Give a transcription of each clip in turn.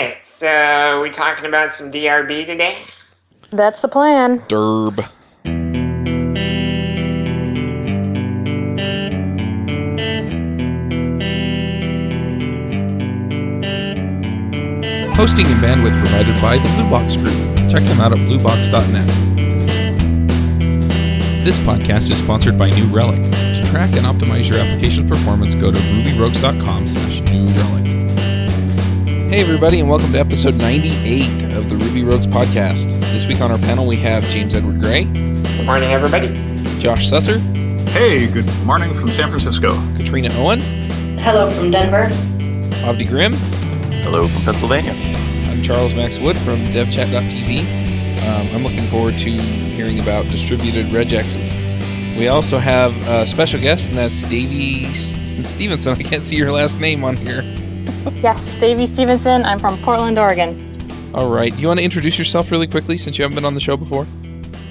right, so we talking about some DRB today? That's the plan. Derb. Hosting and bandwidth provided by the Blue Box Group. Check them out at bluebox.net. This podcast is sponsored by New Relic. To track and optimize your application's performance, go to rubyrogues.com slash new relic. Hey everybody, and welcome to episode 98 of the Ruby Rogues podcast. This week on our panel we have James Edward Gray, Good morning, everybody. Josh Susser, Hey, good morning from San Francisco. Katrina Owen, Hello from Denver. Avdi Grimm, Hello from Pennsylvania. I'm Charles Max Wood from devchat.tv. Um, I'm looking forward to hearing about distributed regexes. We also have a special guest, and that's Davey Stevenson. I can't see your last name on here. Yes, Davey Stevenson. I'm from Portland, Oregon. All right. Do you want to introduce yourself really quickly since you haven't been on the show before?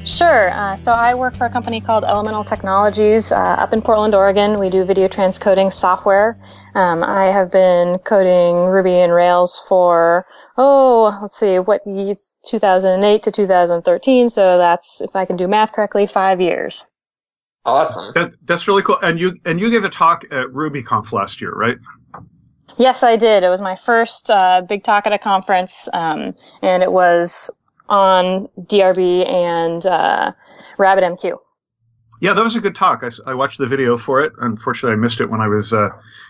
Sure. Uh, so I work for a company called Elemental Technologies uh, up in Portland, Oregon. We do video transcoding software. Um, I have been coding Ruby and Rails for oh, let's see, what it's 2008 to 2013. So that's if I can do math correctly, five years. Awesome. That, that's really cool. And you and you gave a talk at RubyConf last year, right? Yes, I did. It was my first uh, big talk at a conference, um, and it was on DRB and uh, RabbitMQ. Yeah, that was a good talk. I watched the video for it. Unfortunately, I missed it when I was uh,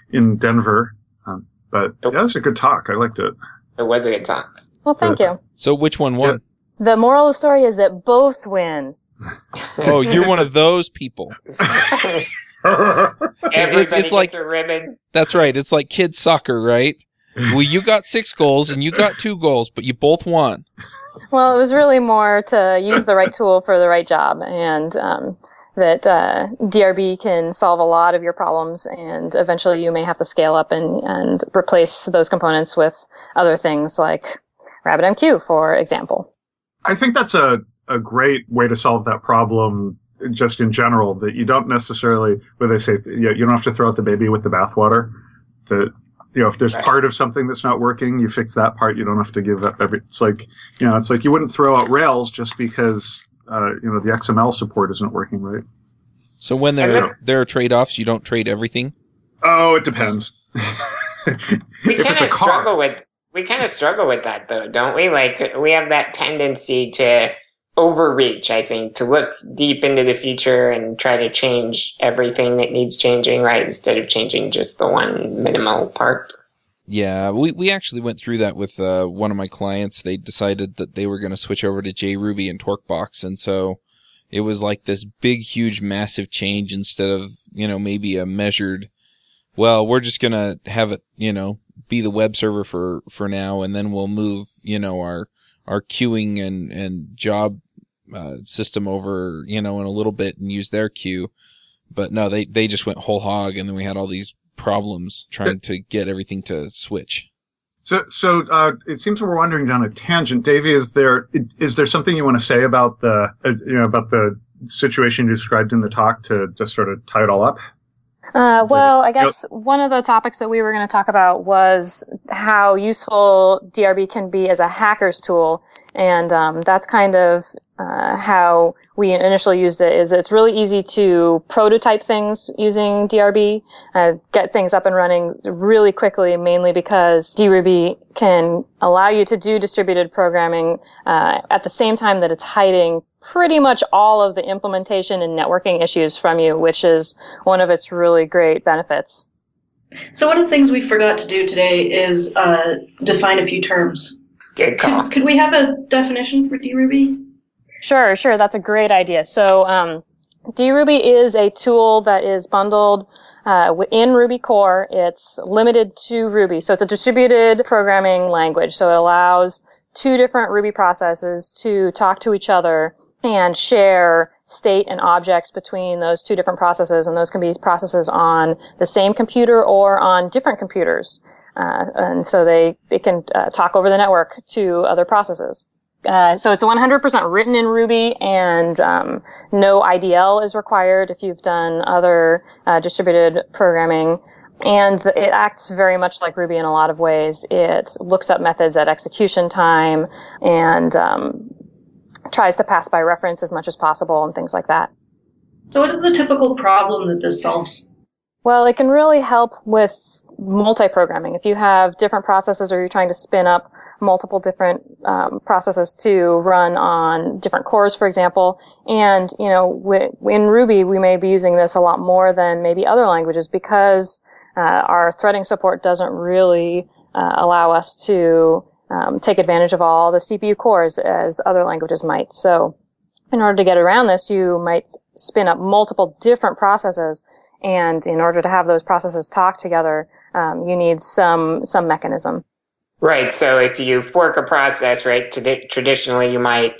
in Denver. Um, but yeah, that was a good talk. I liked it. It was a good talk. Well, thank you. So, which one won? The moral of the story is that both win. Oh, you're one of those people. Everybody it's like- gets a ribbon. That's right. It's like kids soccer, right? Well, you got six goals and you got two goals, but you both won. Well, it was really more to use the right tool for the right job, and um, that uh, DRB can solve a lot of your problems, and eventually you may have to scale up and, and replace those components with other things like RabbitMQ, for example. I think that's a, a great way to solve that problem just in general that you don't necessarily, where they say, you, know, you don't have to throw out the baby with the bathwater. That, you know, if there's Right. part of something that's not working, you fix that part. You don't have to give up every, it's like, you know, it's like you wouldn't throw out Rails just because, uh, you know, the XML support isn't working right. So, when there And are, there are trade offs, you don't trade everything. Oh, it depends. We kind it's a of car, struggle with we kind of struggle with that though, don't we? Like we have that tendency to overreach. I think to look deep into the future and try to change everything that needs changing, right? Instead of changing just the one minimal part. Yeah, we, we actually went through that with uh, one of my clients. They decided that they were going to switch over to JRuby and TorqueBox, and so it was like this big, huge, massive change instead of you know maybe a measured. Well, we're just going to have it, you know, be the web server for for now, and then we'll move, you know, our our queuing and and job uh, system over, you know, in a little bit and use their queue. But no, they they just went whole hog, and then we had all these problems trying to get everything to switch. So, so uh, it seems we're wandering down a tangent. Davey, is there is there something you want to say about the uh, you know about the situation you described in the talk to just sort of tie it all up? Uh, well, I guess one of the topics that we were going to talk about was how useful DRB can be as a hacker's tool, and um, that's kind of uh, how we initially used it. Is it's really easy to prototype things using DRB, uh, get things up and running really quickly, mainly because DRuby can allow you to do distributed programming uh, at the same time that it's hiding pretty much all of the implementation and networking issues from you, which is one of its really great benefits. So one of the things we forgot to do today is uh, define a few terms. Good call. Could, could we have a definition for DRuby? Sure, sure. That's a great idea. So, um, DRuby is a tool that is bundled uh, in Ruby core. It's limited to Ruby. So it's a distributed programming language. So it allows two different Ruby processes to talk to each other and share state and objects between those two different processes. And those can be processes on the same computer or on different computers. Uh, and so they, they can uh, talk over the network to other processes. Uh, so it's 100% written in Ruby and um, no IDL is required if you've done other uh, distributed programming. And it acts very much like Ruby in a lot of ways. It looks up methods at execution time and um, tries to pass by reference as much as possible and things like that. So, what is the typical problem that this solves? Well, it can really help with multi-programming. If you have different processes or you're trying to spin up multiple different um, processes to run on different cores, for example, and you know, in Ruby, we may be using this a lot more than maybe other languages because uh, our threading support doesn't really uh, allow us to um, take advantage of all the CPU cores as other languages might. So, in order to get around this, you might spin up multiple different processes and in order to have those processes talk together, um, you need some some mechanism. Right. So if you fork a process, right, traditionally you might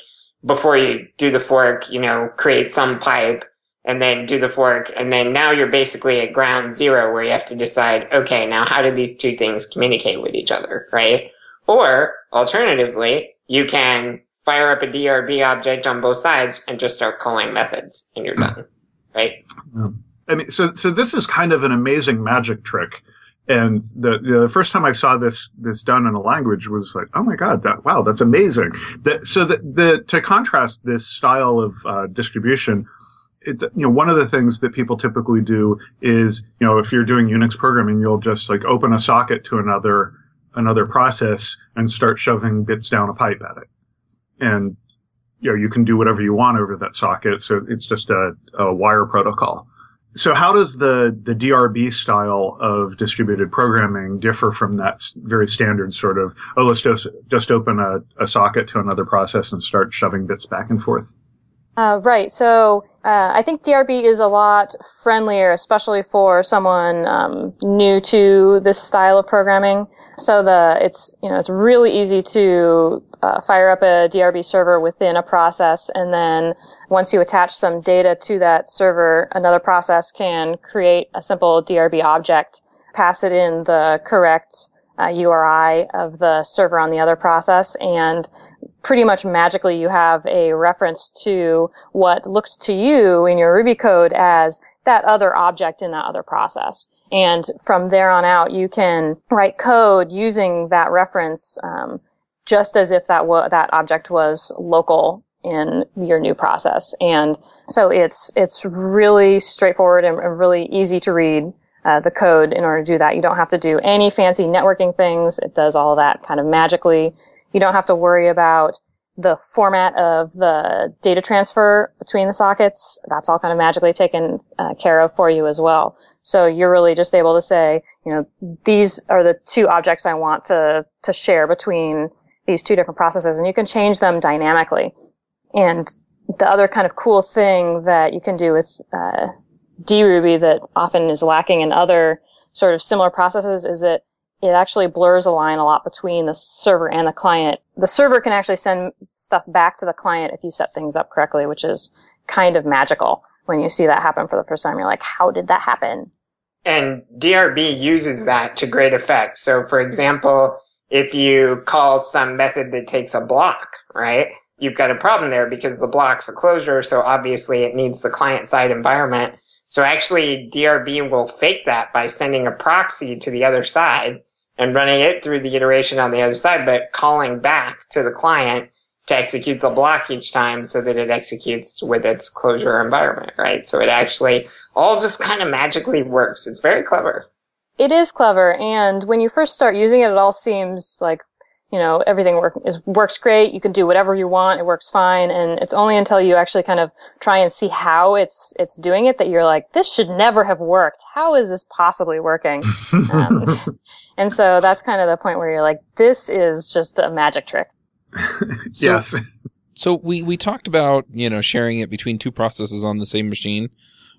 before you do the fork, you know, create some pipe and then do the fork, and then now you're basically at ground zero where you have to decide, okay, now how do these two things communicate with each other, right? Or alternatively, you can fire up a DRB object on both sides and just start calling methods, and you're done, right? I mean, so so this is kind of an amazing magic trick. And the the first time I saw this this done in a language was like, oh my god, that, wow, that's amazing. That so the, the to contrast this style of uh, distribution, it's you know one of the things that people typically do is you know if you're doing Unix programming, you'll just like open a socket to another another process and start shoving bits down a pipe at it, and you know you can do whatever you want over that socket. So it's just a, a wire protocol. So how does the, the DRB style of distributed programming differ from that very standard sort of, oh, let's just, just open a, a socket to another process and start shoving bits back and forth? Uh, right. So uh, I think DRB is a lot friendlier, especially for someone um, new to this style of programming. So the it's you know it's really easy to uh, fire up a DRB server within a process, and then once you attach some data to that server, another process can create a simple DRB object, pass it in the correct uh, URI of the server on the other process, and pretty much magically you have a reference to what looks to you in your Ruby code as that other object in that other process. And from there on out, you can write code using that reference, um, just as if that wa- that object was local in your new process. And so it's it's really straightforward and, and really easy to read uh, the code in order to do that. You don't have to do any fancy networking things. It does all that kind of magically. You don't have to worry about the format of the data transfer between the sockets. That's all kind of magically taken uh, care of for you as well. So you're really just able to say, you know, these are the two objects I want to, to share between these two different processes and you can change them dynamically. And the other kind of cool thing that you can do with, uh, DRuby that often is lacking in other sort of similar processes is that it actually blurs a line a lot between the server and the client. The server can actually send stuff back to the client if you set things up correctly, which is kind of magical when you see that happen for the first time. You're like, how did that happen? And DRB uses that to great effect. So for example, if you call some method that takes a block, right? You've got a problem there because the block's a closure. So obviously it needs the client side environment. So actually DRB will fake that by sending a proxy to the other side and running it through the iteration on the other side, but calling back to the client to execute the block each time so that it executes with its closure environment, right? So it actually all just kind of magically works. It's very clever. It is clever. And when you first start using it, it all seems like, you know, everything work, is, works great. You can do whatever you want. It works fine. And it's only until you actually kind of try and see how it's, it's doing it that you're like, this should never have worked. How is this possibly working? um, and so that's kind of the point where you're like, this is just a magic trick. so, yes. So we, we talked about, you know, sharing it between two processes on the same machine.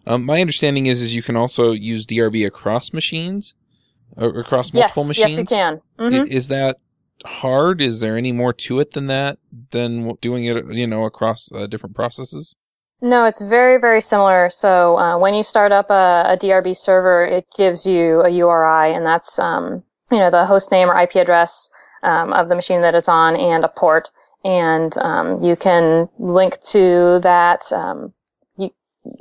Um, my understanding is, is you can also use DRB across machines, across multiple yes, machines. Yes, you can. Mm-hmm. Is that hard? Is there any more to it than that, than doing it, you know, across uh, different processes? No, it's very, very similar. So uh, when you start up a, a, DRB server, it gives you a URI, and that's um, you know the host name or IP address um, of the machine that it's on and a port. And um, you can link to that. Um, you,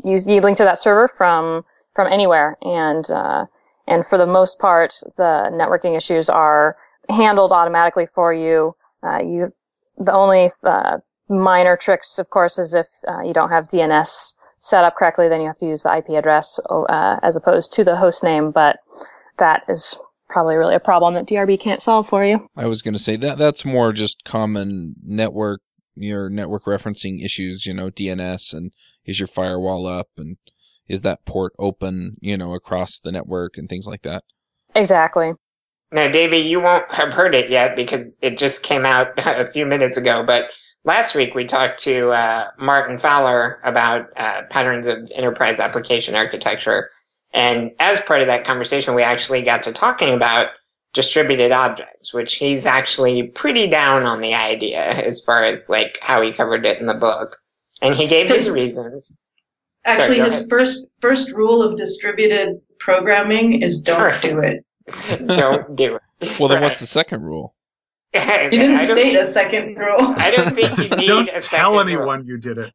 you, you link to that server from from anywhere, and uh, And for the most part, the networking issues are handled automatically for you. Uh, you, the only uh, minor tricks, of course, is if uh, you don't have DNS set up correctly, then you have to use the IP address uh, as opposed to the host name. But that is probably really a problem that DRB can't solve for you. I was going to say that that's more just common network your network referencing issues, you know, DNS and is your firewall up and is that port open, you know, across the network and things like that. Exactly. Now, Davey, you won't have heard it yet because it just came out a few minutes ago, but last week we talked to uh, Martin Fowler about uh, patterns of enterprise application architecture. And as part of that conversation, we actually got to talking about distributed objects, which he's actually pretty down on the idea as far as like how he covered it in the book. And he gave his reasons. Actually, Sorry, his ahead. first first rule of distributed programming is don't do it. don't do it. Well, then right. what's the second rule? you didn't state a second rule. I don't think you need don't a tell anyone rule. you did it.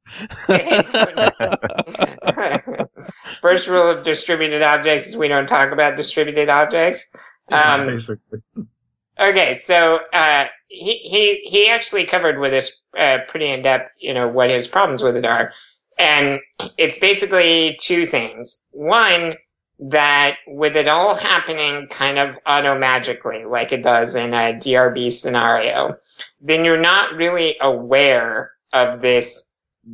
First rule of distributed objects is we don't talk about distributed objects. Um, Basically. Okay, so uh, he he he actually covered with us uh, pretty in depth, you know, what his problems with it are, and it's basically two things. One, that with it all happening kind of auto magically, like it does in a DRB scenario, then you're not really aware of this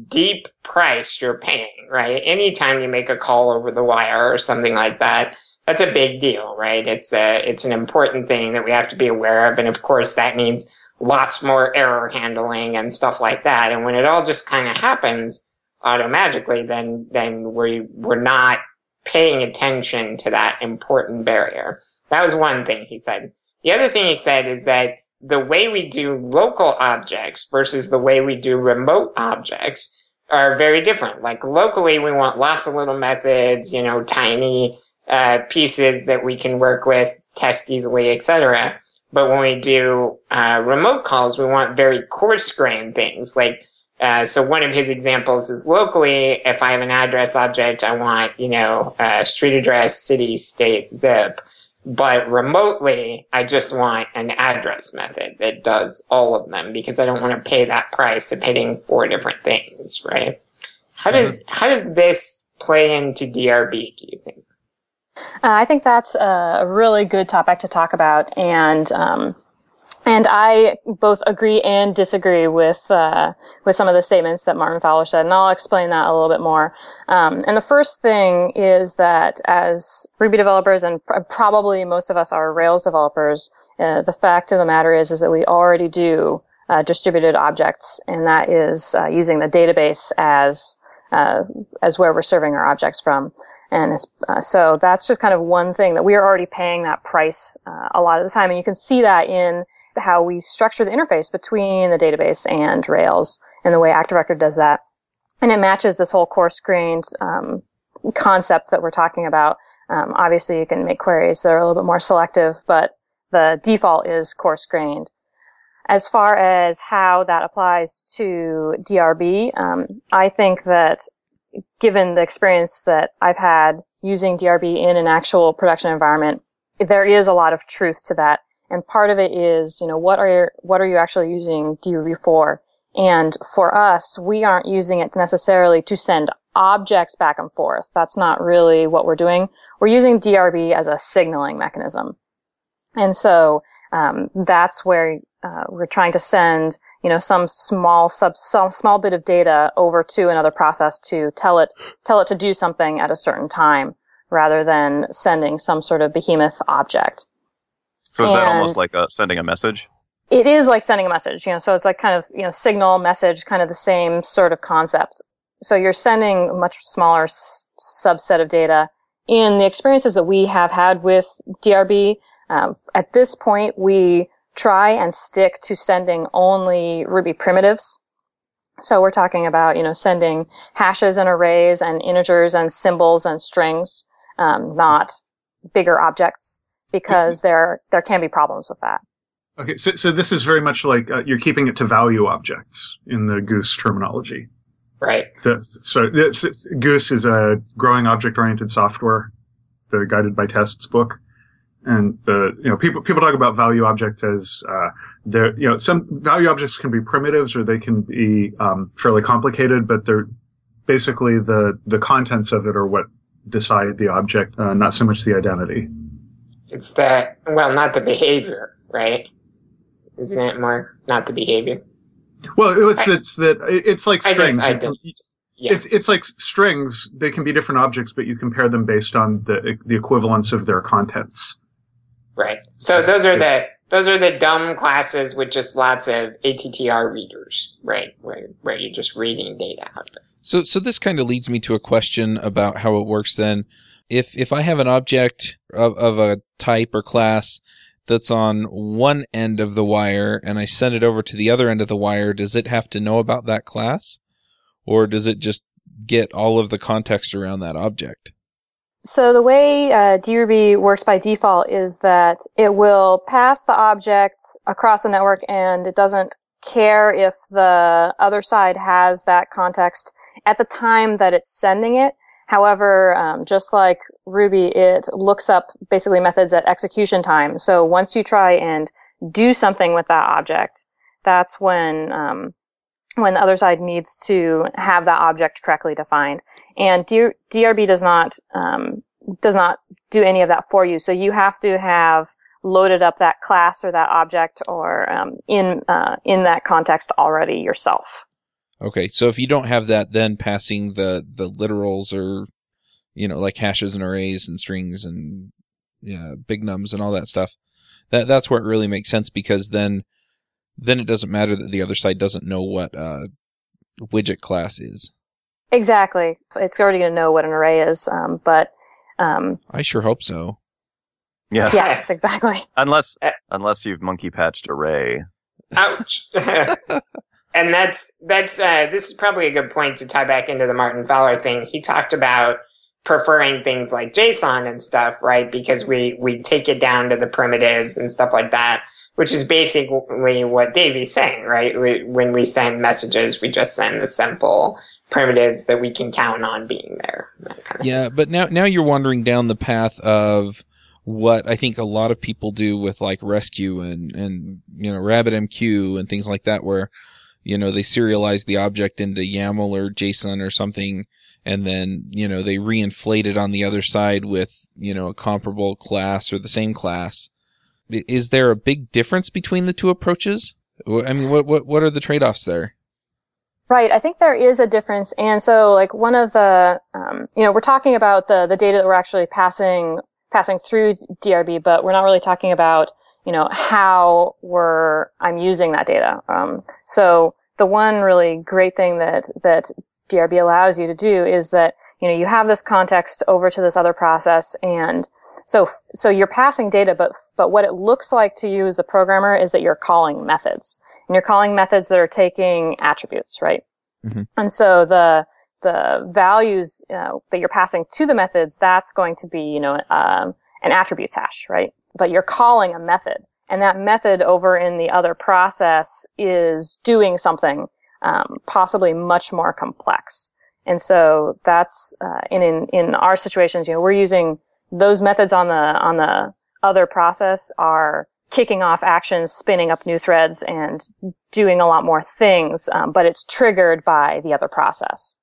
deep price you're paying, right? Anytime you make a call over the wire or something like that, that's a big deal, right? It's a, it's an important thing that we have to be aware of. And of course, that needs lots more error handling and stuff like that. And when it all just kind of happens automagically, then, then we, we're not paying attention to that important barrier. That was one thing he said. The other thing he said is that the way we do local objects versus the way we do remote objects are very different. Like locally, we want lots of little methods, you know, tiny uh, pieces that we can work with, test easily, etc. But when we do uh, remote calls, we want very coarse grained things. Like, uh, so one of his examples is locally, if I have an address object, I want, you know, street address, city, state, zip. But remotely, I just want an address method that does all of them because I don't want to pay that price of hitting four different things, right? How does, mm-hmm. how does this play into DRB, do you think? Uh, I think that's a really good topic to talk about, and um, and I both agree and disagree with uh, with some of the statements that Martin Fowler said, and I'll explain that a little bit more. Um, and the first thing is that as Ruby developers, and pr- probably most of us are Rails developers, uh, the fact of the matter is is that we already do uh, distributed objects, and that is uh, using the database as uh, as where we're serving our objects from. And uh, so that's just kind of one thing that we are already paying that price uh, a lot of the time. And you can see that in how we structure the interface between the database and Rails and the way ActiveRecord does that. And it matches this whole coarse grained um, concept that we're talking about. Um, obviously, you can make queries that are a little bit more selective, but the default is coarse grained. As far as how that applies to DRB, um, I think that given the experience that I've had using DRB in an actual production environment, there is a lot of truth to that. And part of it is, you know, what are, what are you actually using DRB for? And for us, we aren't using it necessarily to send objects back and forth. That's not really what we're doing. We're using DRB as a signaling mechanism. And so, um, that's where uh, we're trying to send you know, some small sub, some small bit of data over to another process to tell it, tell it to do something at a certain time rather than sending some sort of behemoth object. So is and that almost like uh, sending a message? It is like sending a message, you know, so it's like kind of, you know, signal, message, kind of the same sort of concept. So you're sending a much smaller s- subset of data. In the experiences that we have had with DRB, um, at this point, we try and stick to sending only Ruby primitives. So we're talking about, you know, sending hashes and arrays and integers and symbols and strings, um, not bigger objects because there, there can be problems with that. Okay. So, so this is very much like uh, you're keeping it to value objects in the GOOS terminology. Right. The, so GOOS is a growing object oriented software the Guided by Tests book. And the, you know, people, people talk about value objects as, uh, they're, you know, some value objects can be primitives or they can be, um, fairly complicated, but they're basically the, the contents of it are what decide the object, uh, not so much the identity. It's the, well, not the behavior, right? Isn't it more not the behavior? Well, it's, I, it's that, it's like strings. I just, I yeah. It's it's like strings. They can be different objects, but you compare them based on the the equivalence of their contents. Right. So those are the those are the dumb classes with just lots of ATTR readers, right? Where where you're just reading data out of. So so this kind of leads me to a question about how it works then. If if I have an object of, of a type or class that's on one end of the wire and I send it over to the other end of the wire, does it have to know about that class? Or does it just get all of the context around that object? So the way uh, DRuby works by default is that it will pass the object across the network and it doesn't care if the other side has that context at the time that it's sending it. However, um, just like Ruby, it looks up basically methods at execution time. So once you try and do something with that object, that's when um, when the other side needs to have that object correctly defined. And DRB does not um, does not do any of that for you. So you have to have loaded up that class or that object or um, in uh, in that context already yourself. Okay, so if you don't have that, then passing the the literals or you know like hashes and arrays and strings and yeah big nums and all that stuff, that that's where it really makes sense because then then it doesn't matter that the other side doesn't know what uh, widget class is. Exactly. It's already going to know what an array is, um, but um, I sure hope so. Yeah. Yes, exactly. unless unless you've monkey patched array. Ouch. and that's that's uh, this is probably a good point to tie back into the Martin Fowler thing. He talked about preferring things like JSON and stuff, right? Because we we take it down to the primitives and stuff like that which is basically what Davey's saying, right? We, when we send messages, we just send the simple primitives that we can count on being there. Kind of yeah, thing. but now now you're wandering down the path of what I think a lot of people do with like Resque and and you know RabbitMQ and things like that, where you know they serialize the object into YAML or JSON or something, and then you know they reinflate it on the other side with you know a comparable class or the same class is there a big difference between the two approaches? I mean, what what what are the trade offs there? Right. I think there is a difference. And so like one of the, um, you know, we're talking about the, the data that we're actually passing, passing through DRB, but we're not really talking about, you know, how we're, I'm using that data. Um, so the one really great thing that, that DRB allows you to do is that you know, you have this context over to this other process. And so, so you're passing data, but, but what it looks like to you as the programmer is that you're calling methods and you're calling methods that are taking attributes, right? Mm-hmm. And so the, the values uh, that you're passing to the methods, that's going to be, you know, um, an attributes hash, right? But you're calling a method and that method over in the other process is doing something, um, possibly much more complex. And so that's uh, in, in in our situations, you know, we're using those methods on the on the other process are kicking off actions, spinning up new threads, and doing a lot more things. Um, but it's triggered by the other process.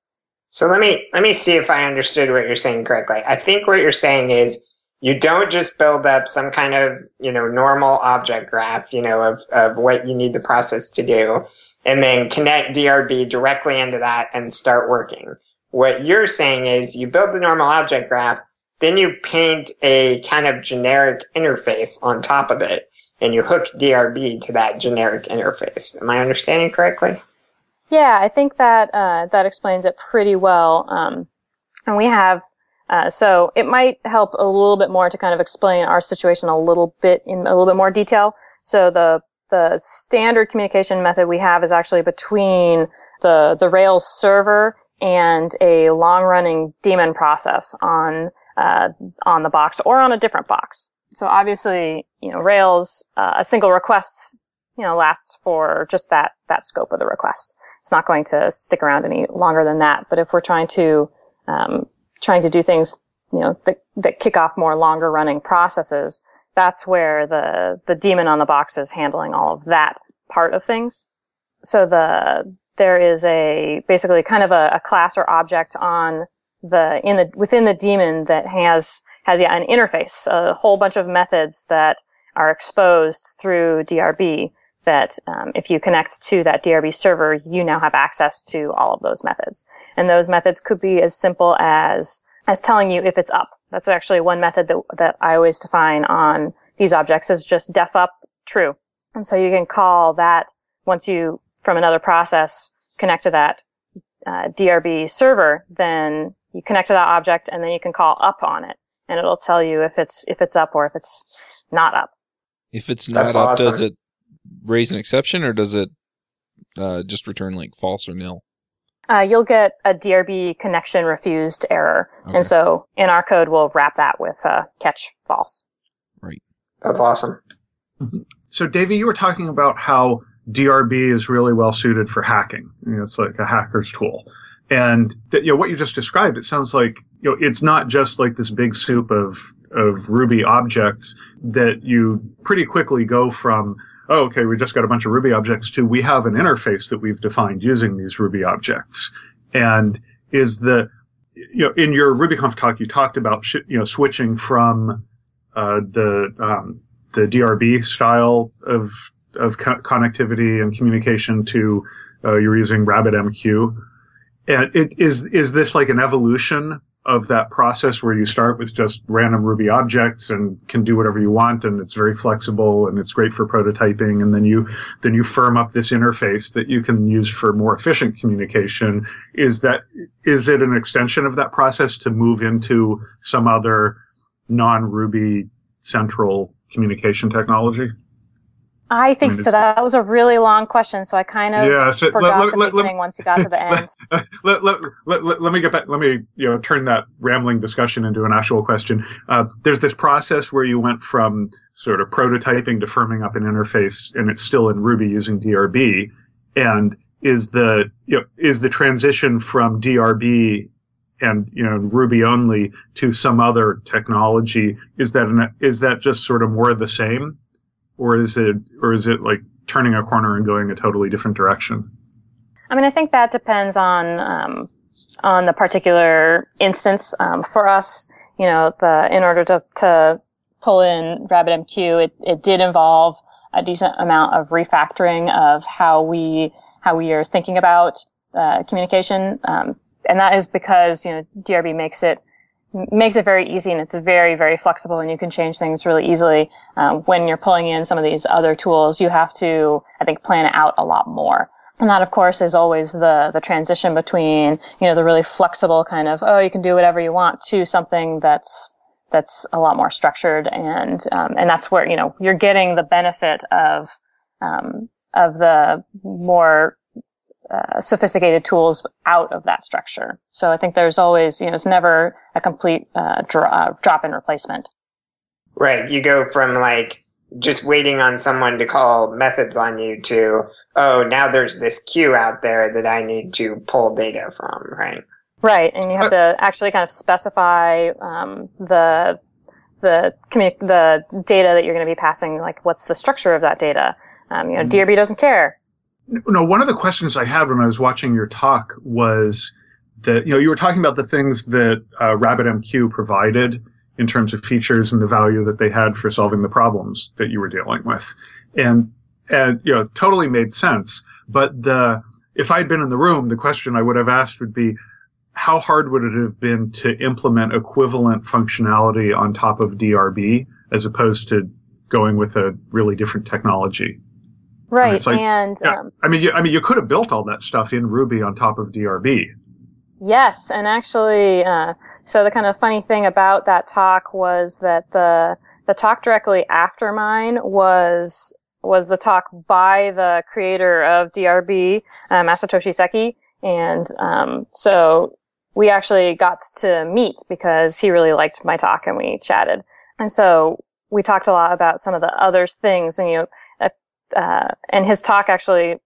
So let me let me see if I understood what you're saying correctly. I think what you're saying is you don't just build up some kind of you know normal object graph, you know, of of what you need the process to do and then connect DRB directly into that and start working. What you're saying is you build the normal object graph, then you paint a kind of generic interface on top of it, and you hook DRB to that generic interface. Am I understanding correctly? Yeah, I think that uh, that explains it pretty well. Um, and we have uh, so it might help a little bit more to kind of explain our situation a little bit in a little bit more detail. So the the standard communication method we have is actually between the, the Rails server and a long running daemon process on, uh, on the box or on a different box. So obviously, you know, Rails, uh, a single request, you know, lasts for just that, that scope of the request. It's not going to stick around any longer than that. But if we're trying to, um, trying to do things you know, that, that kick off more longer running processes, that's where the, the daemon on the box is handling all of that part of things. So the, there is a, basically kind of a, a class or object on the, in the, within the daemon that has, has yeah, an interface, a whole bunch of methods that are exposed through DRB that um, if you connect to that DRB server, you now have access to all of those methods. And those methods could be as simple as as telling you if it's up. That's actually one method that that I always define on these objects is just def up true. And so you can call that once you from another process connect to that uh, DRB server, then you connect to that object and then you can call up on it and it'll tell you if it's if it's up or if it's not up. If it's not That's up, awesome. does it raise an exception or does it uh, just return like false or nil? Uh, you'll get a DRB connection refused error. Okay. And so in our code, we'll wrap that with uh, catch false. Right. That's awesome. Mm-hmm. So, Davey, you were talking about how DRB is really well suited for hacking. You know, it's like a hacker's tool. And that, you know, what you just described, it sounds like, you know, it's not just like this big soup of, of Ruby objects that you pretty quickly go from oh, okay, we just got a bunch of Ruby objects to we have an interface that we've defined using these Ruby objects. And is the, you know, in your RubyConf talk, you talked about, sh- you know, switching from, uh, the, um, the DRB style of, of co- connectivity and communication to, uh, you're using RabbitMQ. And it is, is this like an evolution of that process where you start with just random Ruby objects and can do whatever you want and it's very flexible and it's great for prototyping and then you then you firm up this interface that you can use for more efficient communication. Is that is it an extension of that process to move into some other non Ruby central communication technology I think I mean, so. That was a really long question, so I kind of yeah, so forgot let, the let, beginning let, once you got to the end. let, let, let, let, me get back. Let me you know turn that rambling discussion into an actual question. Uh, there's this process where you went from sort of prototyping to firming up an interface, and it's still in Ruby using DRB. And is the you know is the transition from DRB and you know Ruby only to some other technology is that an, is that just sort of more of the same? Or is it or is it like turning a corner and going a totally different direction? I mean, I think that depends on um, on the particular instance. Um, for us, you know, the in order to to pull in RabbitMQ, it it did involve a decent amount of refactoring of how we how we are thinking about uh, communication, um, and that is because you know DRB makes it makes it very easy and it's very, very flexible and you can change things really easily. Um, when you're pulling in some of these other tools, you have to, I think, plan it out a lot more. And that, of course, is always the, the transition between, you know, the really flexible kind of, oh, you can do whatever you want to something that's, that's a lot more structured. And, um, and that's where, you know, you're getting the benefit of, um, of the more uh, sophisticated tools out of that structure. So I think there's always, you know, it's never a complete uh, dro- uh, drop in replacement. Right. You go from like just waiting on someone to call methods on you to, oh, now there's this queue out there that I need to pull data from, right? Right. And you have to actually kind of specify um, the the communi- the data that you're going to be passing, like what's the structure of that data. Um, you know, mm-hmm. DRB doesn't care no, one of the questions I had when I was watching your talk was that, you know, you were talking about the things that uh, RabbitMQ provided in terms of features and the value that they had for solving the problems that you were dealing with. And, and, you know, totally made sense. But the, if I'd been in the room, the question I would have asked would be, how hard would it have been to implement equivalent functionality on top of DRB as opposed to going with a really different technology? Right, like, and yeah, um, I mean, you, I mean, you could have built all that stuff in Ruby on top of DRB. Yes, and actually, uh, so the kind of funny thing about that talk was that the the talk directly after mine was was the talk by the creator of DRB, uh, Masatoshi Seki, and um, so we actually got to meet because he really liked my talk and we chatted, and so we talked a lot about some of the other things, and you know uh, and his talk actually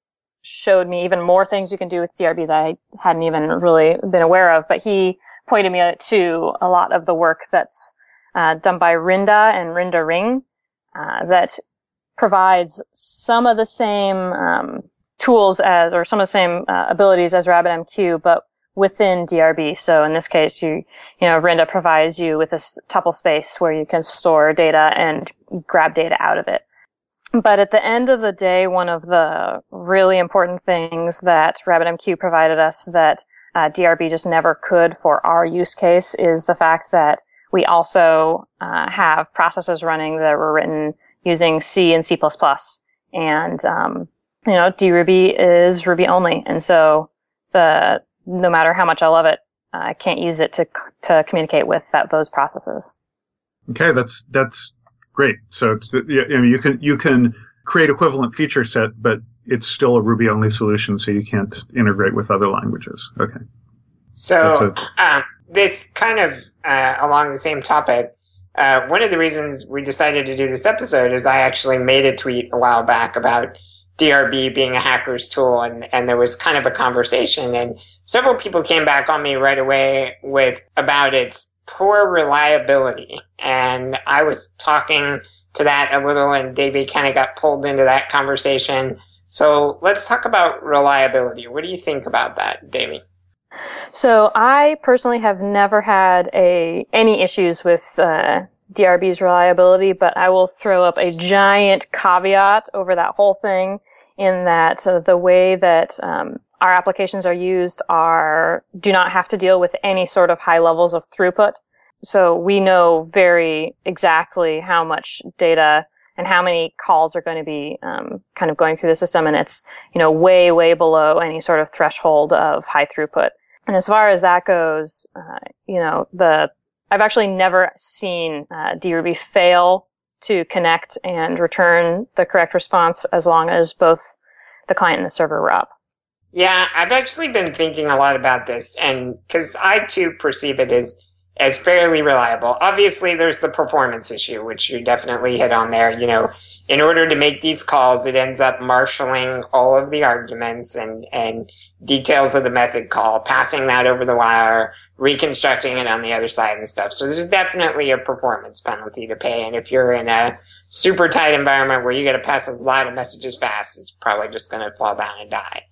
showed me even more things you can do with DRB that I hadn't even really been aware of. But he pointed me to a lot of the work that's uh, done by Rinda and Rinda Ring uh, that provides some of the same um, tools as, or some of the same uh, abilities as RabbitMQ, but within DRB. So in this case, you, you know, Rinda provides you with a tuple space where you can store data and grab data out of it. But at the end of the day, one of the really important things that RabbitMQ provided us that uh, DRB just never could for our use case is the fact that we also uh, have processes running that were written using C and C++. And, um, you know, DRuby is Ruby only. And so the, no matter how much I love it, I can't use it to, to communicate with that, those processes. Okay. That's, that's great. So it's, you, know, you can, you can create equivalent feature set, but it's still a Ruby only solution. So you can't integrate with other languages. Okay. So, a- um, this kind of, uh, along the same topic, uh, one of the reasons we decided to do this episode is I actually made a tweet a while back about DRB being a hacker's tool, and, and there was kind of a conversation, and several people came back on me right away with about its poor reliability, and I was talking to that a little, and David kind of got pulled into that conversation. So let's talk about reliability. What do you think about that, Davey? So I personally have never had a any issues with uh, DRB's reliability, but I will throw up a giant caveat over that whole thing in that uh, the way that um, our applications are used are do not have to deal with any sort of high levels of throughput. So we know very exactly how much data and how many calls are going to be um, kind of going through the system, and it's you know way way below any sort of threshold of high throughput. And as far as that goes, uh, you know, the I've actually never seen uh, DRuby fail to connect and return the correct response as long as both the client and the server were up. Yeah, I've actually been thinking a lot about this, and because I too perceive it as as fairly reliable. Obviously, there's the performance issue, which you definitely hit on there. You know, in order to make these calls, it ends up marshaling all of the arguments and, and details of the method call, passing that over the wire, reconstructing it on the other side and stuff. So there's definitely a performance penalty to pay. And if you're in a super tight environment where you got to pass a lot of messages fast, it's probably just going to fall down and die.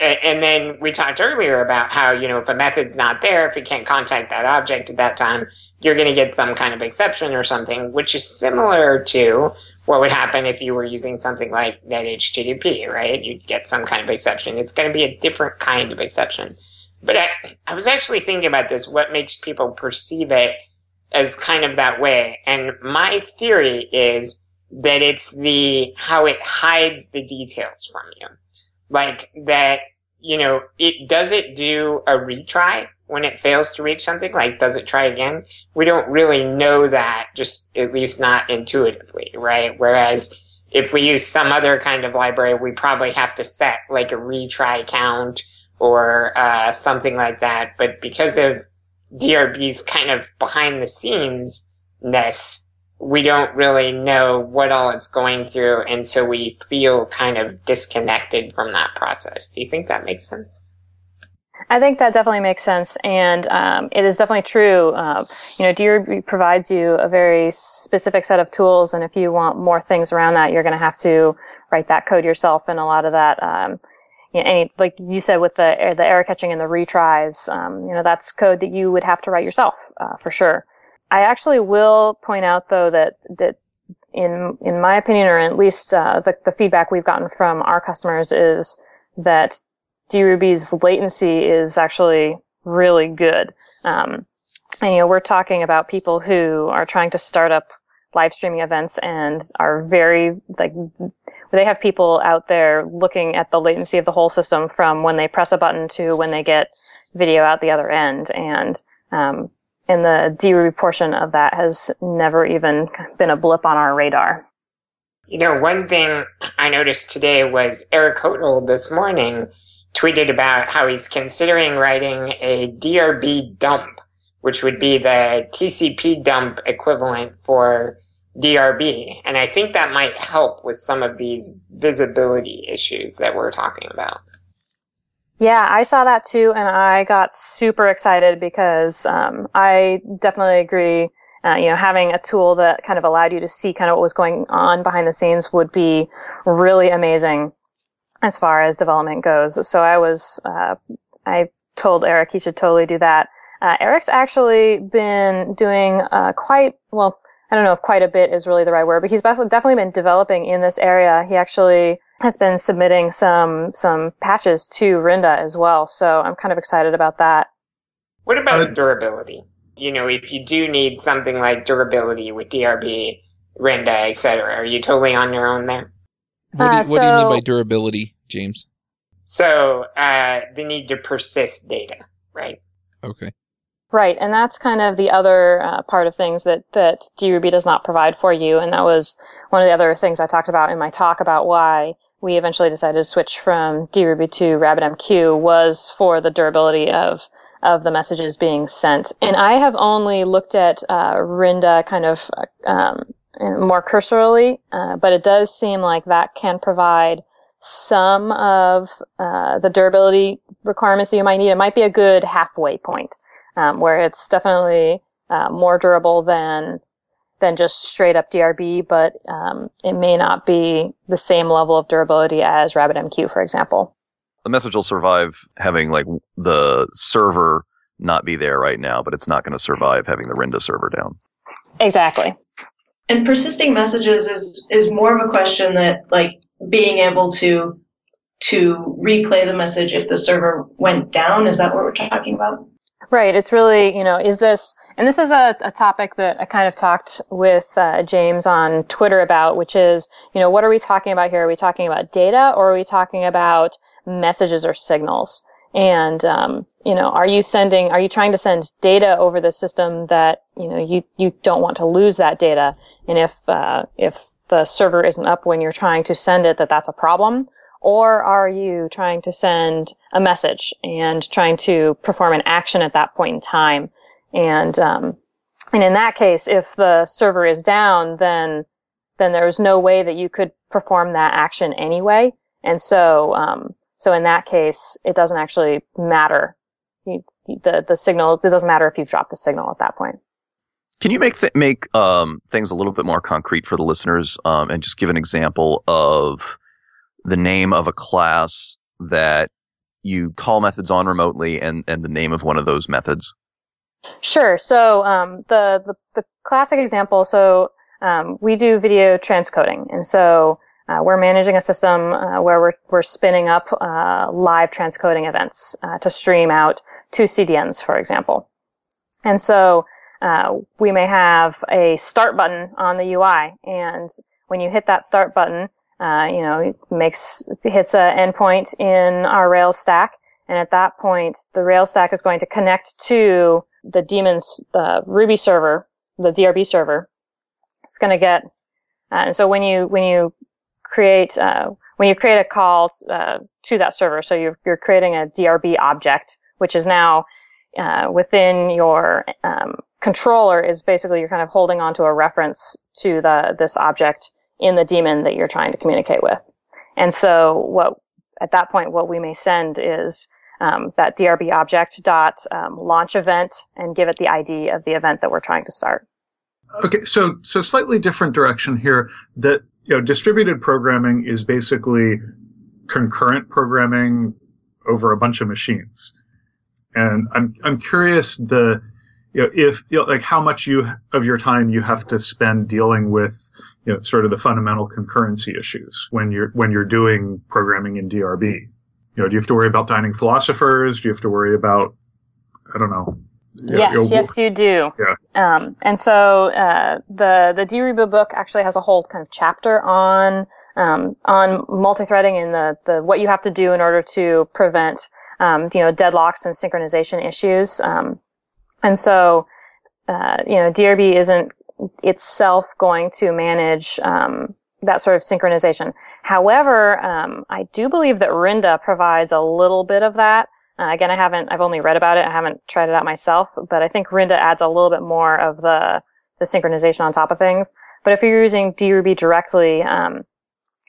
And then we talked earlier about how, you know, if a method's not there, if you can't contact that object at that time, you're going to get some kind of exception or something, which is similar to what would happen if you were using something like Net HTTP, right? You'd get some kind of exception. It's going to be a different kind of exception. But I, I was actually thinking about this, what makes people perceive it as kind of that way. And my theory is that it's the, how it hides the details from you like that, you know, it does it do a retry when it fails to reach something? Like, does it try again? We don't really know that, just at least not intuitively, right? Whereas if we use some other kind of library, we probably have to set like a retry count or uh, something like that. But because of DRB's kind of behind the scenes ness, we don't really know what all it's going through, and so we feel kind of disconnected from that process. Do you think that makes sense? I think that definitely makes sense, and um, it is definitely true. Uh, you know, DRB provides you a very specific set of tools, and if you want more things around that, you're going to have to write that code yourself, and a lot of that. Um, you know, any, like you said with the the error catching and the retries, um, you know, that's code that you would have to write yourself uh, for sure. I actually will point out though that that in in my opinion, or at least uh, the the feedback we've gotten from our customers is that DRuby's latency is actually really good. Um, and you know, we're talking about people who are trying to start up live streaming events and are very like they have people out there looking at the latency of the whole system from when they press a button to when they get video out the other end and um, and the DRuby portion of that has never even been a blip on our radar. You know, one thing I noticed today was Eric Hodel this morning tweeted about how he's considering writing a DRB dump, which would be the TCP dump equivalent for DRB. And I think that might help with some of these visibility issues that we're talking about. Yeah, I saw that too, and I got super excited because um, I definitely agree. Uh, you know, having a tool that kind of allowed you to see kind of what was going on behind the scenes would be really amazing as far as development goes. So I was, uh, I told Eric he should totally do that. Uh, Eric's actually been doing uh, quite well. I don't know if quite a bit is really the right word, but he's definitely been developing in this area. He actually has been submitting some some patches to Rinda as well. So I'm kind of excited about that. What about uh, durability? You know, if you do need something like durability with DRB, Rinda, etc., are you totally on your own there? What do you, uh, so, what do you mean by durability, James? So uh, the need to persist data, right? Okay. Right, and that's kind of the other uh, part of things that that DRuby does not provide for you, and that was one of the other things I talked about in my talk about why we eventually decided to switch from DRuby to RabbitMQ was for the durability of of the messages being sent. And I have only looked at uh, Rinda kind of um, more cursorily, uh, but it does seem like that can provide some of uh, the durability requirements that you might need. It might be a good halfway point um, where it's definitely uh, more durable than than just straight up DRB, but um, it may not be the same level of durability as RabbitMQ, for example. The message will survive having like the server not be there right now, but it's not going to survive having the Rinda server down. Exactly. And persisting messages is is more of a question that like being able to to replay the message if the server went down. Is that what we're talking about? Right. It's really, you know, is this, and this is a, a topic that I kind of talked with uh, James on Twitter about, which is, you know, what are we talking about here? Are we talking about data or are we talking about messages or signals? And, um, you know, are you sending, are you trying to send data over the system that, you know, you, you don't want to lose that data? And if, uh, if the server isn't up when you're trying to send it, that that's a problem? Or are you trying to send a message and trying to perform an action at that point in time? And, um, and in that case, if the server is down, then, then there's no way that you could perform that action anyway. And so, um, so in that case, it doesn't actually matter. You, the, the signal, it doesn't matter if you've dropped the signal at that point. Can you make th- make um, things a little bit more concrete for the listeners, um, and just give an example of the name of a class that you call methods on remotely and, and the name of one of those methods? Sure. So um, the, the, the classic example. So um, we do video transcoding, and so uh, we're managing a system uh, where we're we're spinning up uh, live transcoding events uh, to stream out to CDNs, for example. And so uh, we may have a start button on the UI, and when you hit that start button, uh, you know, it makes, hits an endpoint in our Rails stack. And at that point, the Rails stack is going to connect to the daemons, the Ruby server, the DRB server. It's going to get, uh, and so when you, when you create, uh, when you create a call, uh, to that server, so you're, you're creating a DRB object, which is now, uh, within your, um, controller is basically you're kind of holding onto a reference to the, this object in the daemon that you're trying to communicate with. And so what, at that point, what we may send is um, that DRB object dot um, launch event and give it the ID of the event that we're trying to start. Okay, so so slightly different direction here. That you know, distributed programming is basically concurrent programming over a bunch of machines, and I'm I'm curious the you know if you know, like how much you of your time you have to spend dealing with you know, sort of the fundamental concurrency issues when you're when you're doing programming in DRB. You know, do you have to worry about dining philosophers? Do you have to worry about I don't know. yes, know, yes, you do. Yeah. Um, and so uh, the the DRuby book actually has a whole kind of chapter on um, on multi-threading and the the what you have to do in order to prevent um, you know deadlocks and synchronization issues. Um, and so uh, you know DRB isn't itself going to manage um, that sort of synchronization. However, um, I do believe that Rinda provides a little bit of that. Uh, again, I haven't, I've only read about it. I haven't tried it out myself, but I think Rinda adds a little bit more of the, the synchronization on top of things. But if you're using DRuby directly, um,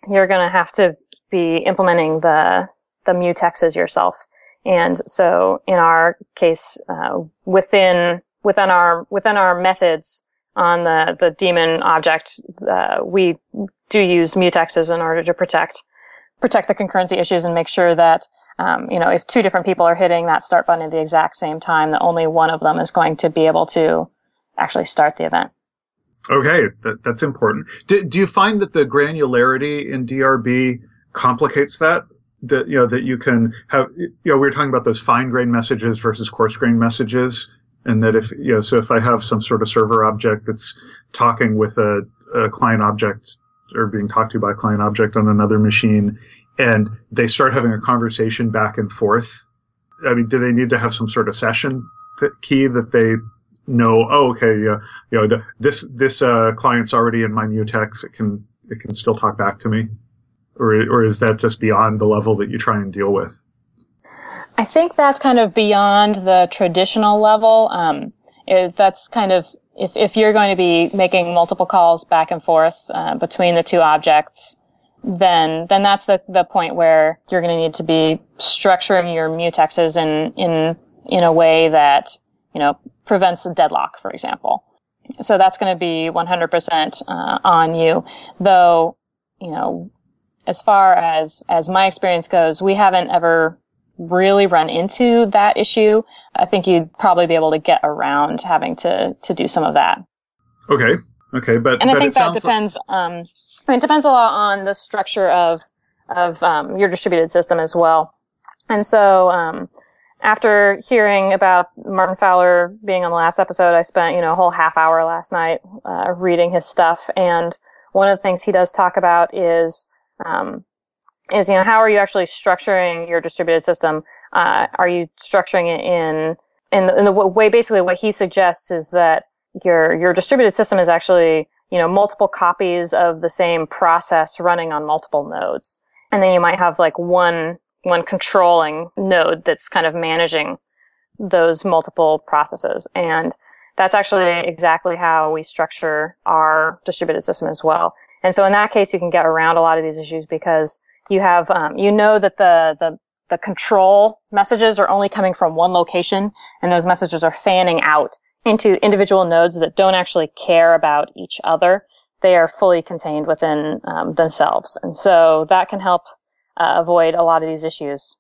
you're going to have to be implementing the the mutexes yourself. And so in our case, uh, within within our within our methods on the the daemon object, uh, we do use mutexes in order to protect protect the concurrency issues and make sure that um, you know if two different people are hitting that start button at the exact same time, that only one of them is going to be able to actually start the event. Okay, that, that's important. Do, do you find that the granularity in DRB complicates that? That you know that you can have you know we were talking about those fine grained messages versus coarse grained messages, and that if you know so if I have some sort of server object that's talking with a, a client object or being talked to by a client object on another machine, and they start having a conversation back and forth. I mean, do they need to have some sort of session key that they know? Oh, okay, yeah, you know, the, this this uh, client's already in my mutex. It can it can still talk back to me or or is that just beyond the level that you try and deal with? I think that's kind of beyond the traditional level. Um, it, that's kind of if if you're going to be making multiple calls back and forth uh, between the two objects, then then that's the the point where you're going to need to be structuring your mutexes in in in a way that you know prevents a deadlock, for example. So that's going to be 100% uh, on you, though. You know, as far as as my experience goes, we haven't ever really run into that issue. I think you'd probably be able to get around having to to do some of that. Okay. Okay, but and I think that depends. Like- um, I mean, it depends a lot on the structure of of um, your distributed system as well. And so, um, after hearing about Martin Fowler being on the last episode, I spent you know a whole half hour last night uh, reading his stuff. And one of the things he does talk about is um, is you know how are you actually structuring your distributed system? Uh, are you structuring it in in the, in the way basically what he suggests is that your your distributed system is actually you know multiple copies of the same process running on multiple nodes, and then you might have like one one controlling node that's kind of managing those multiple processes and that's actually exactly how we structure our distributed system as well. And so in that case, you can get around a lot of these issues because you have, um, you know that the, the, the control messages are only coming from one location and those messages are fanning out into individual nodes that don't actually care about each other. They are fully contained within um, themselves. And so that can help uh, avoid a lot of these issues.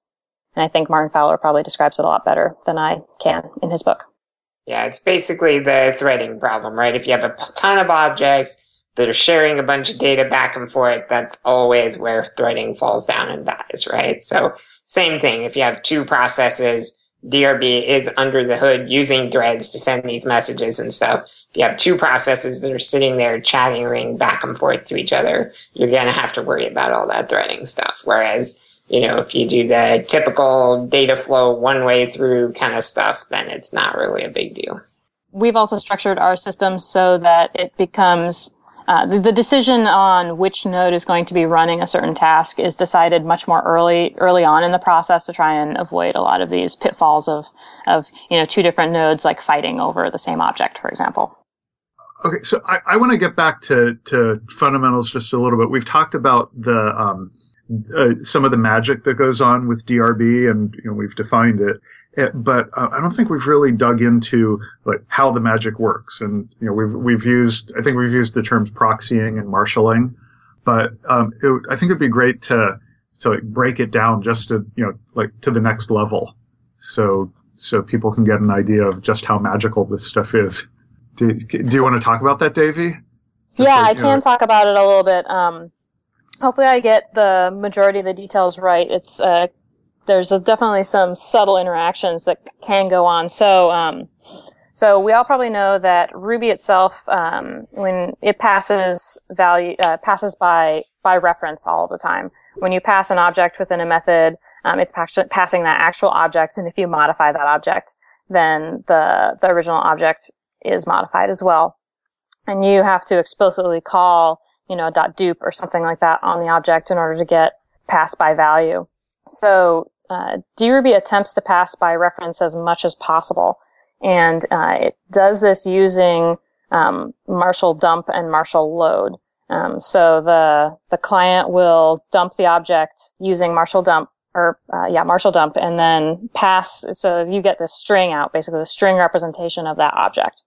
And I think Martin Fowler probably describes it a lot better than I can in his book. Yeah, it's basically the threading problem, right? If you have a ton of objects, that are sharing a bunch of data back and forth, that's always where threading falls down and dies, right? So same thing. If you have two processes, DRB is under the hood using threads to send these messages and stuff. If you have two processes that are sitting there chattering back and forth to each other, you're going to have to worry about all that threading stuff. Whereas, you know, if you do the typical data flow one way through kind of stuff, then it's not really a big deal. We've also structured our system so that it becomes uh, the, the, decision on which node is going to be running a certain task is decided much more early early on in the process to try and avoid a lot of these pitfalls of of you know two different nodes like fighting over the same object, for example. Okay, so I, I want to get back to to fundamentals just a little bit. We've talked about the um, uh, some of the magic that goes on with DRB, and you know, we've defined it. Eh, but uh, I don't think we've really dug into like how the magic works. And you know, we've we've used I think we've used the terms proxying and marshalling, but um, it, I think it'd be great to to like break it down just to you know like to the next level, so so people can get an idea of just how magical this stuff is. Do, do you want to talk about that, Davey? Just yeah, like, I can know, talk about it a little bit. Um, hopefully, I get the majority of the details right. It's uh, there's a, definitely some subtle interactions that can go on. So, um, so we all probably know that Ruby itself, um, when it passes value, uh, passes by by reference all the time. When you pass an object within a method, um, it's passing that actual object, and if you modify that object, then the the original object is modified as well. And you have to explicitly call, you know, dot dupe or something like that on the object in order to get pass by value. So uh, DRuby attempts to pass by reference as much as possible. And uh, it does this using um, marshal dump and marshal load. Um, so the the client will dump the object using marshal dump or uh, yeah marshal dump and then pass so you get the string out basically the string representation of that object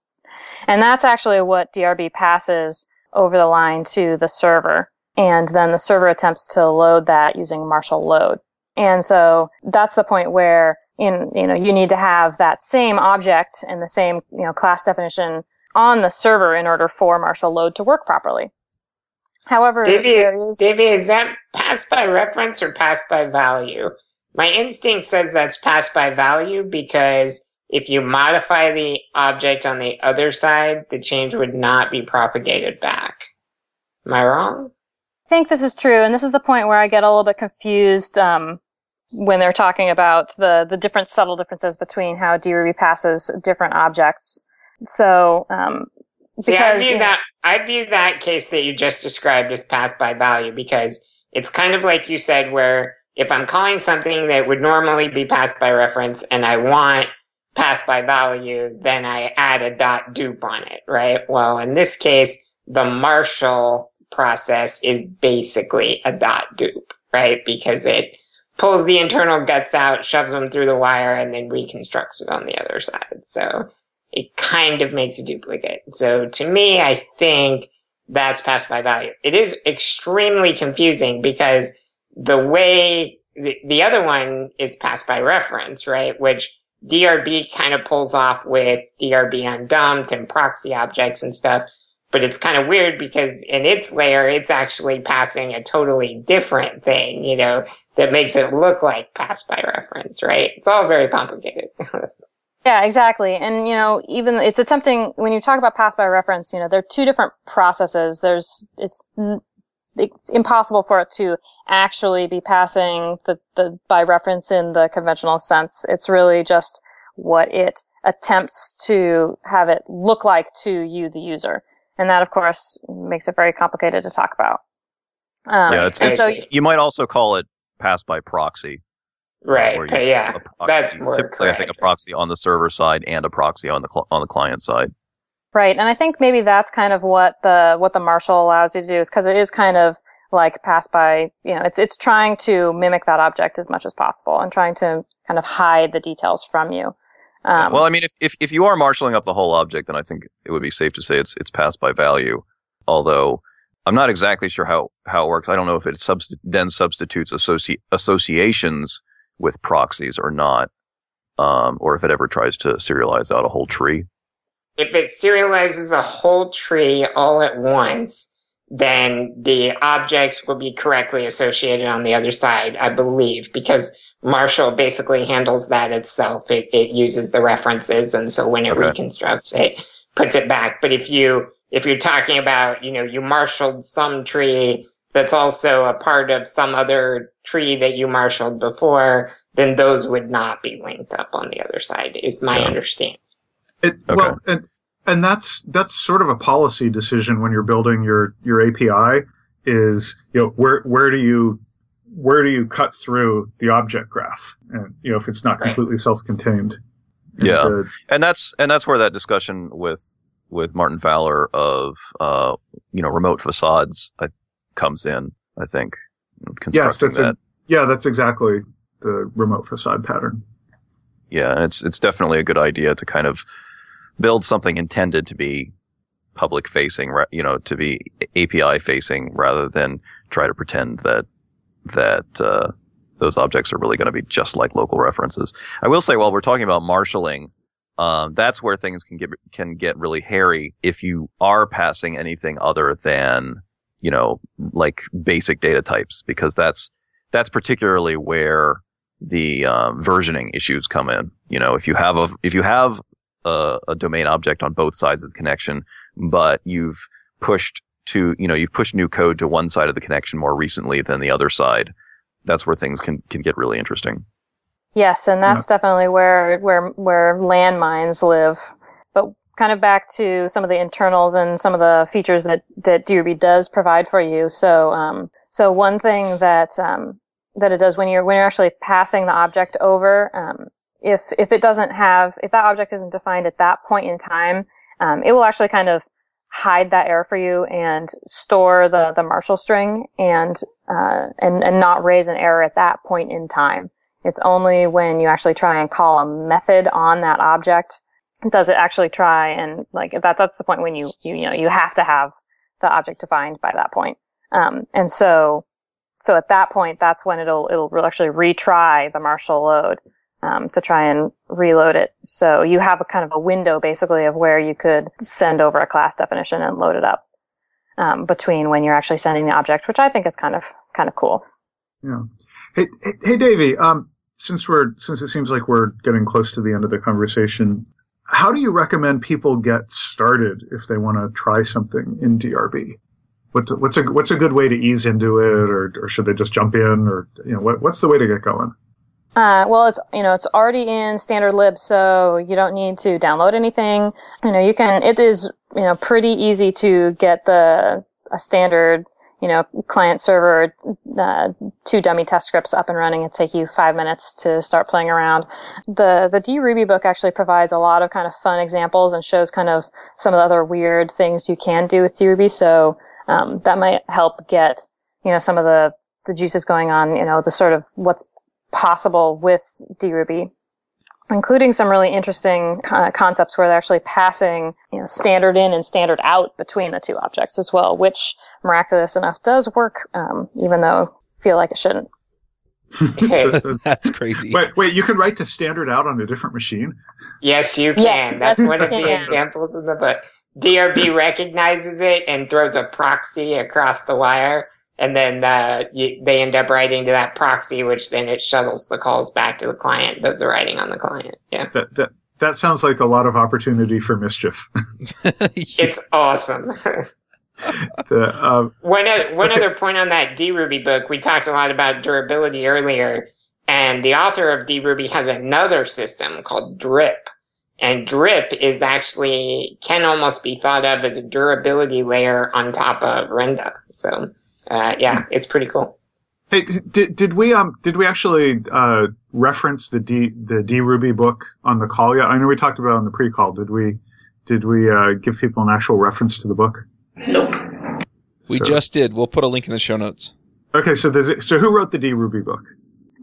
and that's actually what drb passes over the line to the server and then the server attempts to load that using marshal load and so that's the point where in you know you need to have that same object and the same you know class definition on the server in order for marshal load to work properly However, there is is that passed by reference or passed by value? My instinct says that's passed by value because if you modify the object on the other side, the change would not be propagated back. Am I wrong? I think this is true, and this is the point where I get a little bit confused um, when they're talking about the the different subtle differences between how DRuby passes different objects. So, um, See, I because view that I view that case that you just described as passed by value because it's kind of like you said, where if I'm calling something that would normally be passed by reference and I want passed by value, then I add a dot dupe on it, right? Well, in this case, the Marshal process is basically a dot dupe, right? Because it pulls the internal guts out, shoves them through the wire, and then reconstructs it on the other side. So it kind of makes a duplicate. So to me, I think that's passed by value. It is extremely confusing because the way the, the other one is passed by reference, right? Which DRB kind of pulls off with DRB undumped and proxy objects and stuff. But it's kind of weird because in its layer, it's actually passing a totally different thing, you know, that makes it look like pass by reference, right? It's all very complicated. Yeah, exactly. And, you know, even it's attempting, when you talk about pass by reference, you know, there are two different processes. There's, it's, it's impossible for it to actually be passing the, the by reference in the conventional sense. It's really just what it attempts to have it look like to you, the user. And that, of course, makes it very complicated to talk about. Um, yeah, it's, and it's so, you might also call it pass by proxy. right. where you- yeah, proxy- that's more typically, I think a proxy on the server side and a proxy on the cl- on the client side. Right, and I think maybe that's kind of what the what the Marshal allows you to do is because it is kind of like pass by. You know, it's it's trying to mimic that object as much as possible and trying to kind of hide the details from you. Um, well, I mean, if, if if you are marshaling up the whole object, then I think it would be safe to say it's it's passed by value. Although I'm not exactly sure how how it works. I don't know if it subst- then substitutes associ- associations with proxies or not, um, or if it ever tries to serialize out a whole tree. if it serializes a whole tree all at once, then the objects will be correctly associated on the other side, I believe, because Marshal basically handles that itself. It, it uses the references, and so when it Okay. reconstructs it, puts it back. But if you if you're talking about, you know, you marshaled some tree that's also a part of some other tree that you marshaled before, then those would not be linked up on the other side, is my Yeah. understanding. It, Okay. Well, and and that's that's sort of a policy decision when you're building your your API. Is you know where where do you where do you cut through the object graph? And you know if it's not Right. completely self-contained. Yeah. uh, and that's and that's where that discussion with with Martin Fowler of uh, you know remote facades uh, comes in. I think yes, constructing that's that. a, yeah, that's exactly the remote facade pattern. yeah, and it's it's definitely a good idea to kind of build something intended to be public facing, ra- you know, to be API facing, rather than try to pretend that that uh, those objects are really going to be just like local references. I will say, while we're talking about marshaling, um, that's where things can get can get really hairy if you are passing anything other than you know like basic data types, because that's that's particularly where the um, versioning issues come in. You know, if you have a if you have a, a domain object on both sides of the connection, but you've pushed to you know you've pushed new code to one side of the connection more recently than the other side, that's where things can can get really interesting. Yes, and that's definitely where where where landmines live. But kind of back to some of the internals and some of the features that that DRB does provide for you. So um, so one thing that um, that it does when you're when you're actually passing the object over, um, if if it doesn't have if that object isn't defined at that point in time, um, it will actually kind of hide that error for you and store the, the Marshal string and, uh, and, and not raise an error at that point in time. It's only when you actually try and call a method on that object does it actually try and like that that's the point when you you, you know you have to have the object defined by that point. Um, and so so at that point that's when it'll it'll actually retry the Marshal load um, to try and reload it. So you have a kind of a window basically of where you could send over a class definition and load it up um, between when you're actually sending the object, which I think is kind of kind of cool. Yeah. Hey, hey, Davey. Um, since we're since it seems like we're getting close to the end of the conversation, how do you recommend people get started if they want to try something in DRB? What's a, what's a what's a good way to ease into it, or, or should they just jump in, or you know what, what's the way to get going? Uh, well, it's you know it's already in standard lib, so you don't need to download anything. You know you can. It is you know pretty easy to get the a standard you know, client server, uh, two dummy test scripts up and running. It take you five minutes to start playing around. The, the DRuby book actually provides a lot of kind of fun examples and shows kind of some of the other weird things you can do with DRuby. So, um, that might help get, you know, some of the, the juices going on, you know, the sort of what's possible with DRuby including some really interesting uh, concepts where they're actually passing, you know, standard in and standard out between the two objects as well, which miraculous enough does work, um, even though I feel like it shouldn't. That's crazy. Wait, wait, you can write to standard out on a different machine? Yes, you can. Yes, That's yes, one of you the examples in the book. DRB recognizes it and throws a proxy across the wire, and then uh, you, they end up writing to that proxy, which then it shuttles the calls back to the client, does the writing on the client. Yeah. That that that sounds like a lot of opportunity for mischief. It's awesome. the, uh, One, o- one other point on that DRuby book, we talked a lot about durability earlier, and the author of DRuby has another system called Drip. And Drip is actually, can almost be thought of as a durability layer on top of Rinda. So, uh, yeah, it's pretty cool. hey, did did we um did we actually uh, reference the D the DRuby book on the call yet? I know we talked about it on the pre-call. Did we did we uh, give people an actual reference to the book? Nope. we So- just did. We'll put a link in the show notes. okay. So there's so who wrote the DRuby book?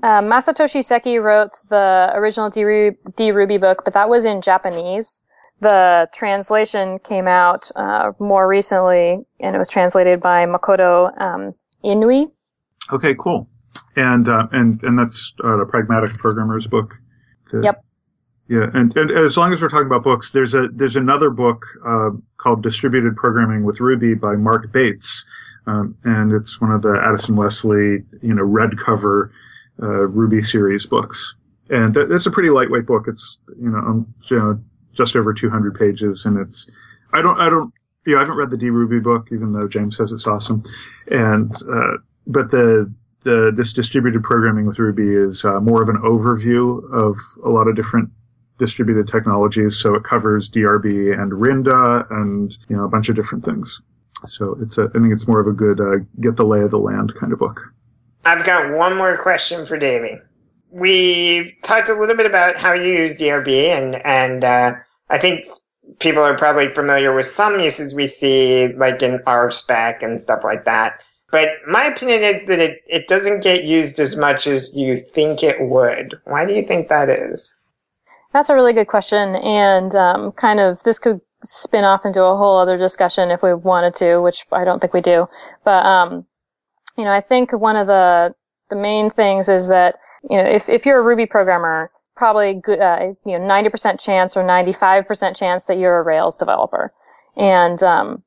Uh, Masatoshi Seki wrote the original D-Ru- D-Ruby book, but that was in Japanese. The translation came out uh, more recently, and it was translated by Makoto um, Inui. Okay, cool. And uh, and and that's uh, a pragmatic programmer's book. Yep. Yeah, and, and as long as we're talking about books, there's a there's another book uh, called Distributed Programming with Ruby by Mark Bates, um, and it's one of the Addison Wesley you know red cover uh, Ruby series books, and that, that's a pretty lightweight book. It's you know um, you know just over 200 pages, and it's I don't I don't you know I haven't read the D Ruby book, even though James says it's awesome, and uh, but the the this distributed programming with Ruby is uh, more of an overview of a lot of different distributed technologies. So it covers DRB and Rinda and you know a bunch of different things. So it's a I think it's more of a good uh, get the lay of the land kind of book. I've got one more question for Davey. We've talked a little bit about how you use DRB, and and uh, I think people are probably familiar with some uses we see, like in RSpec and stuff like that. But my opinion is that it, it doesn't get used as much as you think it would. Why do you think that is? That's a really good question, and um, kind of this could spin off into a whole other discussion if we wanted to, which I don't think we do. But um, you know, I think one of the the main things is that you know if if you're a Ruby programmer, probably good, uh, you know, ninety percent chance or ninety five percent chance that you're a Rails developer, and um,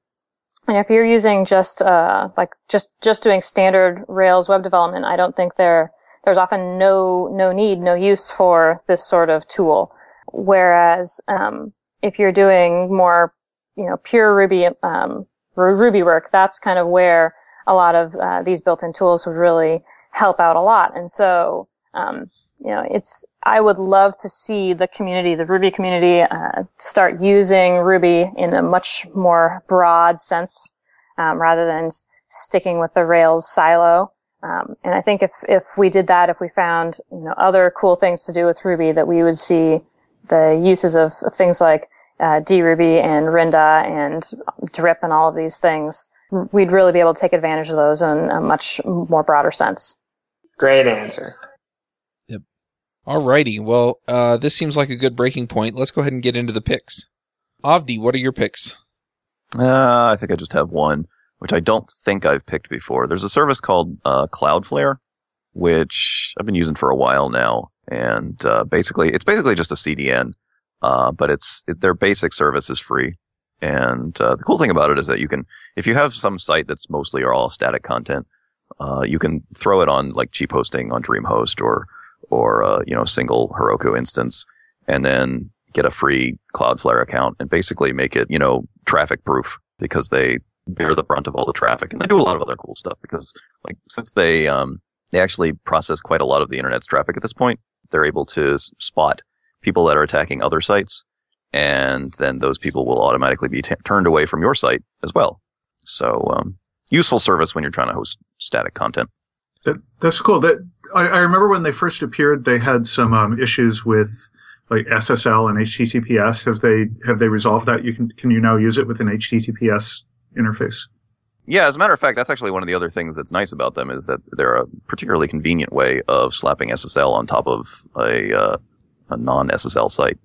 and if you're using just uh, like just just doing standard Rails web development, I don't think there there's often no no need, no use for this sort of tool. Whereas um, if you're doing more, you know, pure Ruby um, Ru- Ruby work, that's kind of where a lot of uh, these built-in tools would really help out a lot. And so, um, you know, it's I would love to see the community, the Ruby community, uh, start using Ruby in a much more broad sense um, rather than sticking with the Rails silo. Um, and I think if, if we did that, if we found, you know, other cool things to do with Ruby, that we would see the uses of, of things like uh, druby and Rinda and drip and all of these things, we'd really be able to take advantage of those in a much more broader sense. Great answer. Alrighty. Well, uh, this seems like a good breaking point. Let's go ahead and get into the picks. Avdi, what are your picks? Uh, I think I just have one, which I don't think I've picked before. There's a service called uh, Cloudflare, which I've been using for a while now, and uh, basically, it's basically just a CDN, uh, but it's it, their basic service is free. And uh, the cool thing about it is that you can, if you have some site that's mostly or all static content, uh, you can throw it on like cheap hosting on DreamHost or or uh, you know single Heroku instance, and then get a free Cloudflare account and basically make it you know traffic proof because they bear the brunt of all the traffic and they do a lot of other cool stuff because like since they um they actually process quite a lot of the internet's traffic at this point, they're able to spot people that are attacking other sites and then those people will automatically be t- turned away from your site as well. So, um, useful service when you're trying to host static content. That, that's cool. That I, I remember when they first appeared, they had some um, issues with like SSL and HTTPS. Have they have they resolved that? You can can you now use it with an HTTPS interface? Yeah, as a matter of fact, that's actually one of the other things that's nice about them is that they're a particularly convenient way of slapping SSL on top of a uh, a non SSL site.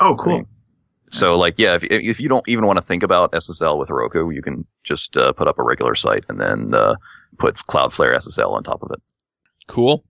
Oh, cool. So, like, yeah, if if you don't even want to think about SSL with Heroku, you can just uh, put up a regular site and then uh, put Cloudflare SSL on top of it. Cool.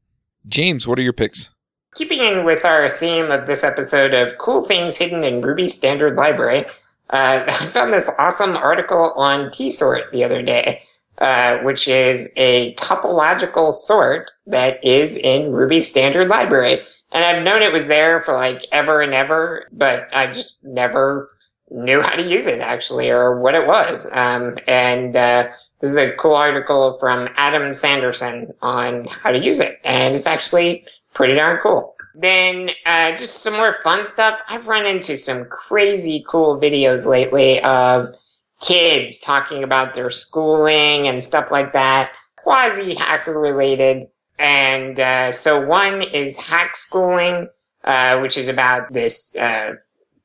James, what are your picks? Keeping in with our theme of this episode of cool things hidden in Ruby Standard Library, uh, I found this awesome article on tsort the other day, uh, which is a topological sort that is in Ruby Standard Library. And I've known it was there for like ever and ever, but I just never knew how to use it actually or what it was. Um, and uh, this is a cool article from Adam Sanderson on how to use it. And it's actually pretty darn cool. Then uh, just some more fun stuff. I've run into some crazy cool videos lately of kids talking about their schooling and stuff like that, quasi hacker related. And uh, so one is hack schooling, uh, which is about this uh,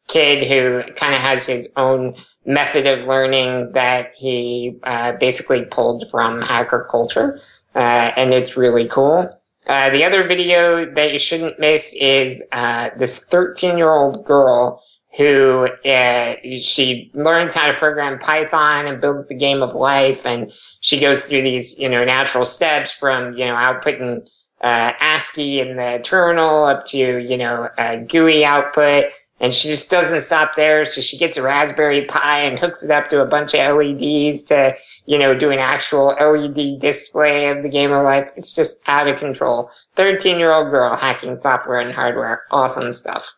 kid who kind of has his own method of learning that he uh, basically pulled from hacker culture, uh, and it's really cool. Uh, the other video that you shouldn't miss is uh, this 13 year old girl who uh, she learns how to program Python and builds the game of life, and she goes through these you know natural steps from you know outputting uh, ASCII in the terminal up to you know GUI output. And she just doesn't stop there. So she gets a Raspberry Pi and hooks it up to a bunch of LEDs to, you know, do an actual LED display of the game of life. It's just out of control. 13 year old girl hacking software and hardware. Awesome stuff.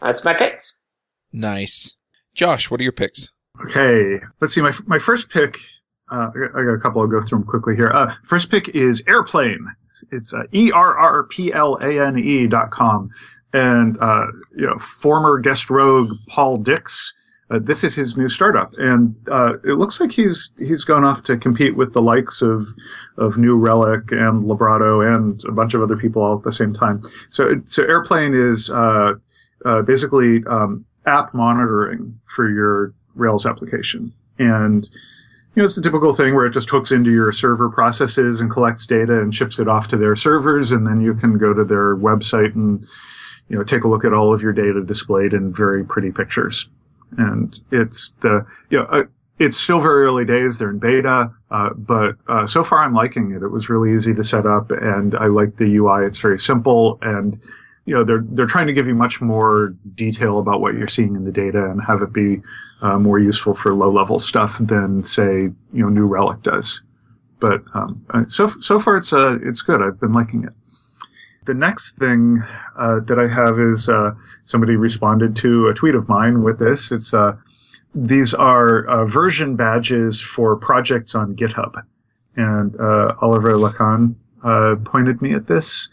That's my picks. Nice. Josh, what are your picks? Okay, let's see. My my first pick. Uh, I, got, a couple. I'll go through them quickly here. Uh, first pick is Errplane. It's uh, e r r p l a n e dot com, and uh, you know former guest rogue Paul Dix. Uh, this is his new startup, and uh, it looks like he's he's gone off to compete with the likes of of New Relic and Librato and a bunch of other people all at the same time. So so Errplane is basically um, app monitoring for your Rails application. And, you know, it's the typical thing where it just hooks into your server processes and collects data and ships it off to their servers. And then you can go to their website and, you know, take a look at all of your data displayed in very pretty pictures. And it's the, you know, uh, it's still very early days. They're in beta, uh, but uh, so far I'm liking it. It was really easy to set up, and I like the UI. It's very simple, and you know they're they're trying to give you much more detail about what you're seeing in the data and have it be uh, more useful for low level stuff than say you know New Relic does. But um, so so far it's uh, it's good. I've been liking it. The next thing uh, that I have is uh, somebody responded to a tweet of mine with this. It's uh, these are uh, version badges for projects on GitHub, and Oliver Lacan pointed me at this,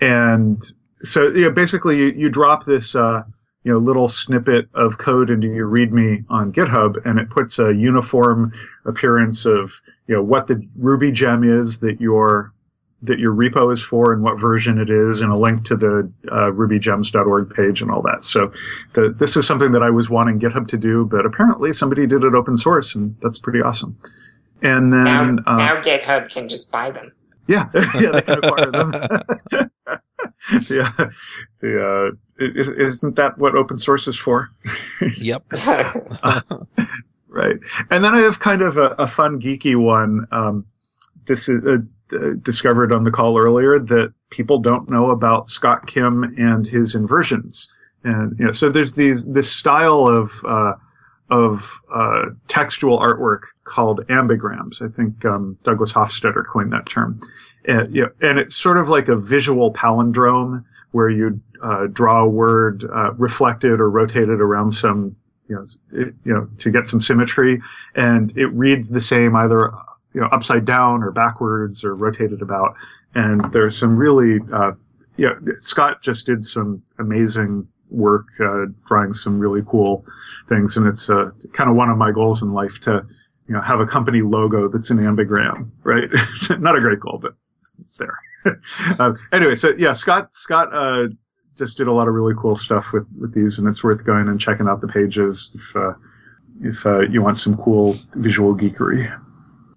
and so yeah, basically you, you drop this uh, you know little snippet of code into your README on GitHub, and it puts a uniform appearance of you know what the Ruby gem is that you're that your repo is for and what version it is, and a link to the uh, rubygems.org page and all that. So, the, this is something that I was wanting GitHub to do, but apparently somebody did it open source, and that's pretty awesome. And then Now, uh, now GitHub can just buy them. yeah, yeah, they can acquire them. yeah, yeah. Is, isn't that what open source is for? Yep. Right. And then I have kind of a, a fun, geeky one. Um, this is uh, uh, discovered on the call earlier that people don't know about Scott Kim and his inversions. And you know, so there's these this style of uh, of uh, textual artwork called ambigrams. I think um, Douglas Hofstadter coined that term. And, you know, and it's sort of like a visual palindrome where you uh, draw a word uh, reflected or rotated around some you know, it, you know, to get some symmetry, and it reads the same either you know upside down or backwards or rotated about. And there's some really, uh, yeah, Scott just did some amazing work uh, drawing some really cool things, and it's uh, kind of one of my goals in life to you know have a company logo that's an ambigram, right? Not a great goal, but it's, it's there. uh, anyway, so yeah, Scott Scott uh, just did a lot of really cool stuff with, with these, and it's worth going and checking out the pages if uh, if uh, you want some cool visual geekery.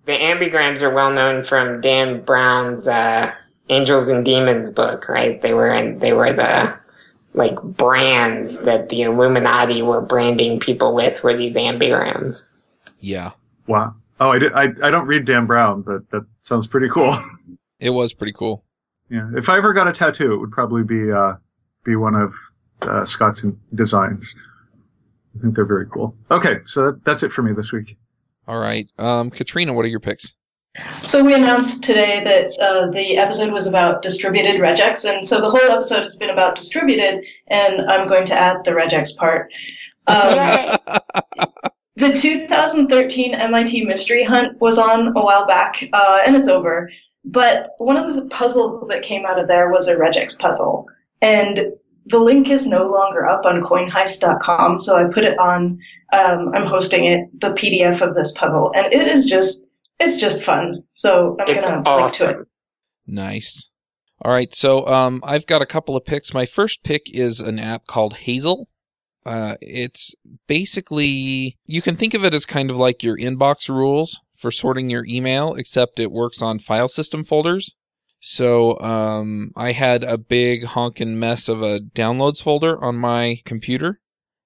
The ambigrams are well known from Dan Brown's uh, Angels and Demons book, right? They were in, they were the like brands that the Illuminati were branding people with were these ambigrams. Yeah. Wow. Oh, I, did, I I don't read Dan Brown, but that sounds pretty cool. It was pretty cool. yeah. If I ever got a tattoo, it would probably be uh, be one of uh, Scott's designs. I think they're very cool. Okay, so that, that's it for me this week. All right. Um, Katrina, what are your picks? So we announced today that uh, the episode was about distributed regex, and so the whole episode has been about distributed, and I'm going to add the regex part. Um, the 2013 MIT Mystery Hunt was on a while back, uh, and it's over. But one of the puzzles that came out of there was a regex puzzle, and the link is no longer up on CoinHeist.com. So I put it on. Um, I'm hosting it, the PDF of this puzzle, and it is just it's just fun. So I'm It's gonna link to it. awesome. Nice. All right. So um, I've got a couple of picks. My first pick is an app called Hazel. Uh, it's basically, you can think of it as kind of like your inbox rules for sorting your email, except it works on file system folders. So um, I had a big honkin' mess of a downloads folder on my computer.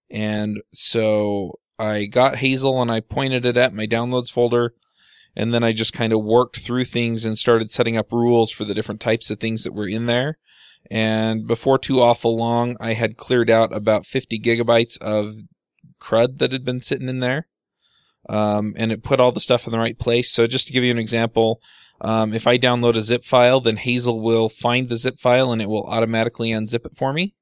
And so I got Hazel and I pointed it at my downloads folder and then I just kind of worked through things and started setting up rules for the different types of things that were in there. And before too awful long, I had cleared out about 50 gigabytes of crud that had been sitting in there. Um, and it put all the stuff in the right place. So just to give you an example, um, if I download a zip file, then Hazel will find the zip file and it will automatically unzip it for me.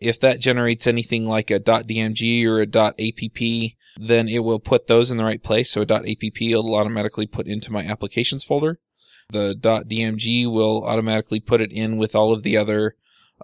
If that generates anything like a .dmg or a .app, then it will put those in the right place. So a .app will automatically put into my applications folder. The .dmg will automatically put it in with all of the other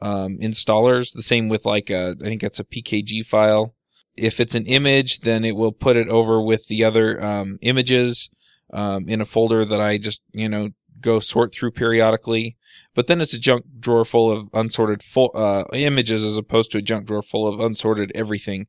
um, installers. The same with like a, I think it's a PKG file. If it's an image, then it will put it over with the other um, images um, in a folder that I just you know go sort through periodically. But then it's a junk drawer full of unsorted full, uh, images as opposed to a junk drawer full of unsorted everything.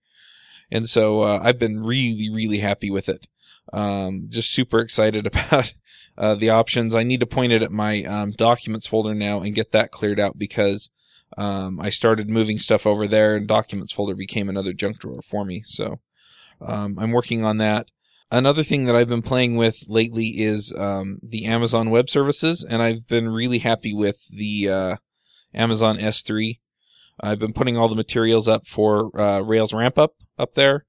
And so uh, I've been really, really happy with it. Um, just super excited about uh, the options. I need to point it at my um, documents folder now and get that cleared out because um, I started moving stuff over there, and documents folder became another junk drawer for me. So um, I'm working on that. Another thing that I've been playing with lately is um, the Amazon Web Services, and I've been really happy with the uh, Amazon S3. I've been putting all the materials up for uh, Rails Ramp Up up there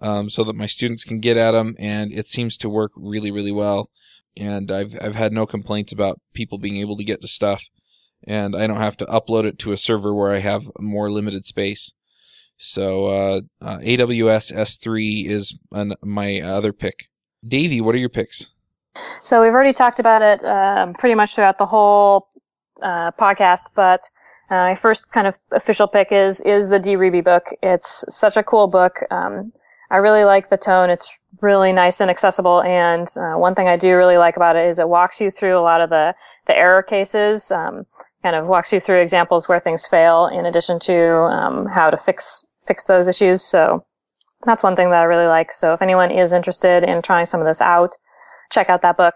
um, so that my students can get at them, and it seems to work really, really well. And I've I've had no complaints about people being able to get to stuff, and I don't have to upload it to a server where I have more limited space. So uh, uh, AWS S3 is an, my other pick. Davey, what are your picks? So we've already talked about it um, pretty much throughout the whole uh, podcast, but uh, my first kind of official pick is is the D Ruby book. It's such a cool book. Um, I really like the tone. It's really nice and accessible. And uh, one thing I do really like about it is it walks you through a lot of the the error cases, um, kind of walks you through examples where things fail in addition to um, how to fix fix those issues. So that's one thing that I really like. So if anyone is interested in trying some of this out, check out that book.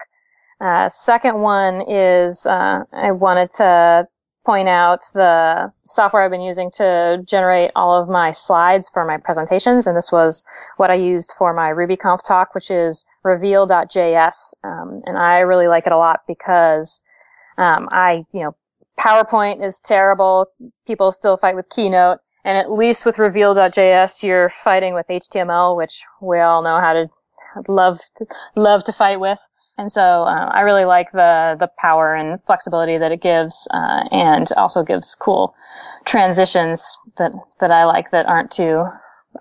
Uh, second one is uh, I wanted to point out the software I've been using to generate all of my slides for my presentations, and this was what I used for my RubyConf talk, which is Reveal.js, um, and I really like it a lot because um, I, you know, PowerPoint is terrible. People still fight with Keynote. And at least with Reveal.js, you're fighting with HTML, which we all know how to love to, love to fight with. And so uh, I really like the the power and flexibility that it gives, uh, and also gives cool transitions that that I like that aren't too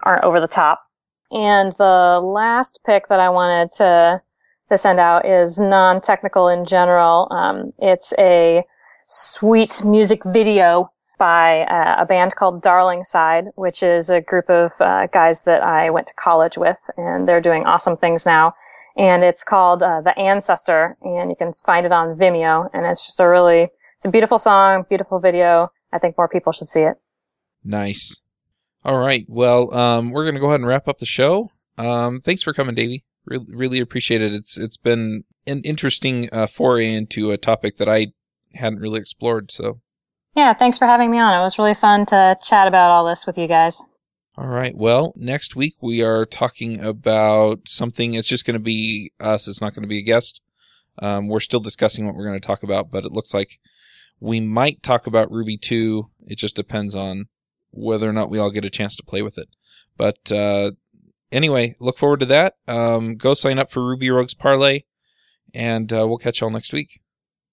aren't over the top. And the last pick that I wanted to to send out is non technical in general. Um, it's a sweet music video by uh, a band called Darlingside, which is a group of uh, guys that I went to college with, and they're doing awesome things now. And it's called uh, The Ancestor, and you can find it on Vimeo. And it's just a really, it's a beautiful song, beautiful video. I think more people should see it. Nice. All right. Well, um, we're gonna go ahead and wrap up the show. Um, thanks for coming, Davey. Really, really appreciate it. It's it's been an interesting uh, foray into a topic that I hadn't really explored. So yeah, thanks for having me on. It was really fun to chat about all this with you guys. All right. Well, next week we are talking about something. It's just going to be us. It's not going to be a guest. Um, we're still discussing what we're going to talk about, but it looks like we might talk about Ruby 2. It just depends on whether or not we all get a chance to play with it. But uh, anyway, look forward to that. Um, go sign up for Ruby Rogues Parley, and uh, we'll catch y'all next week.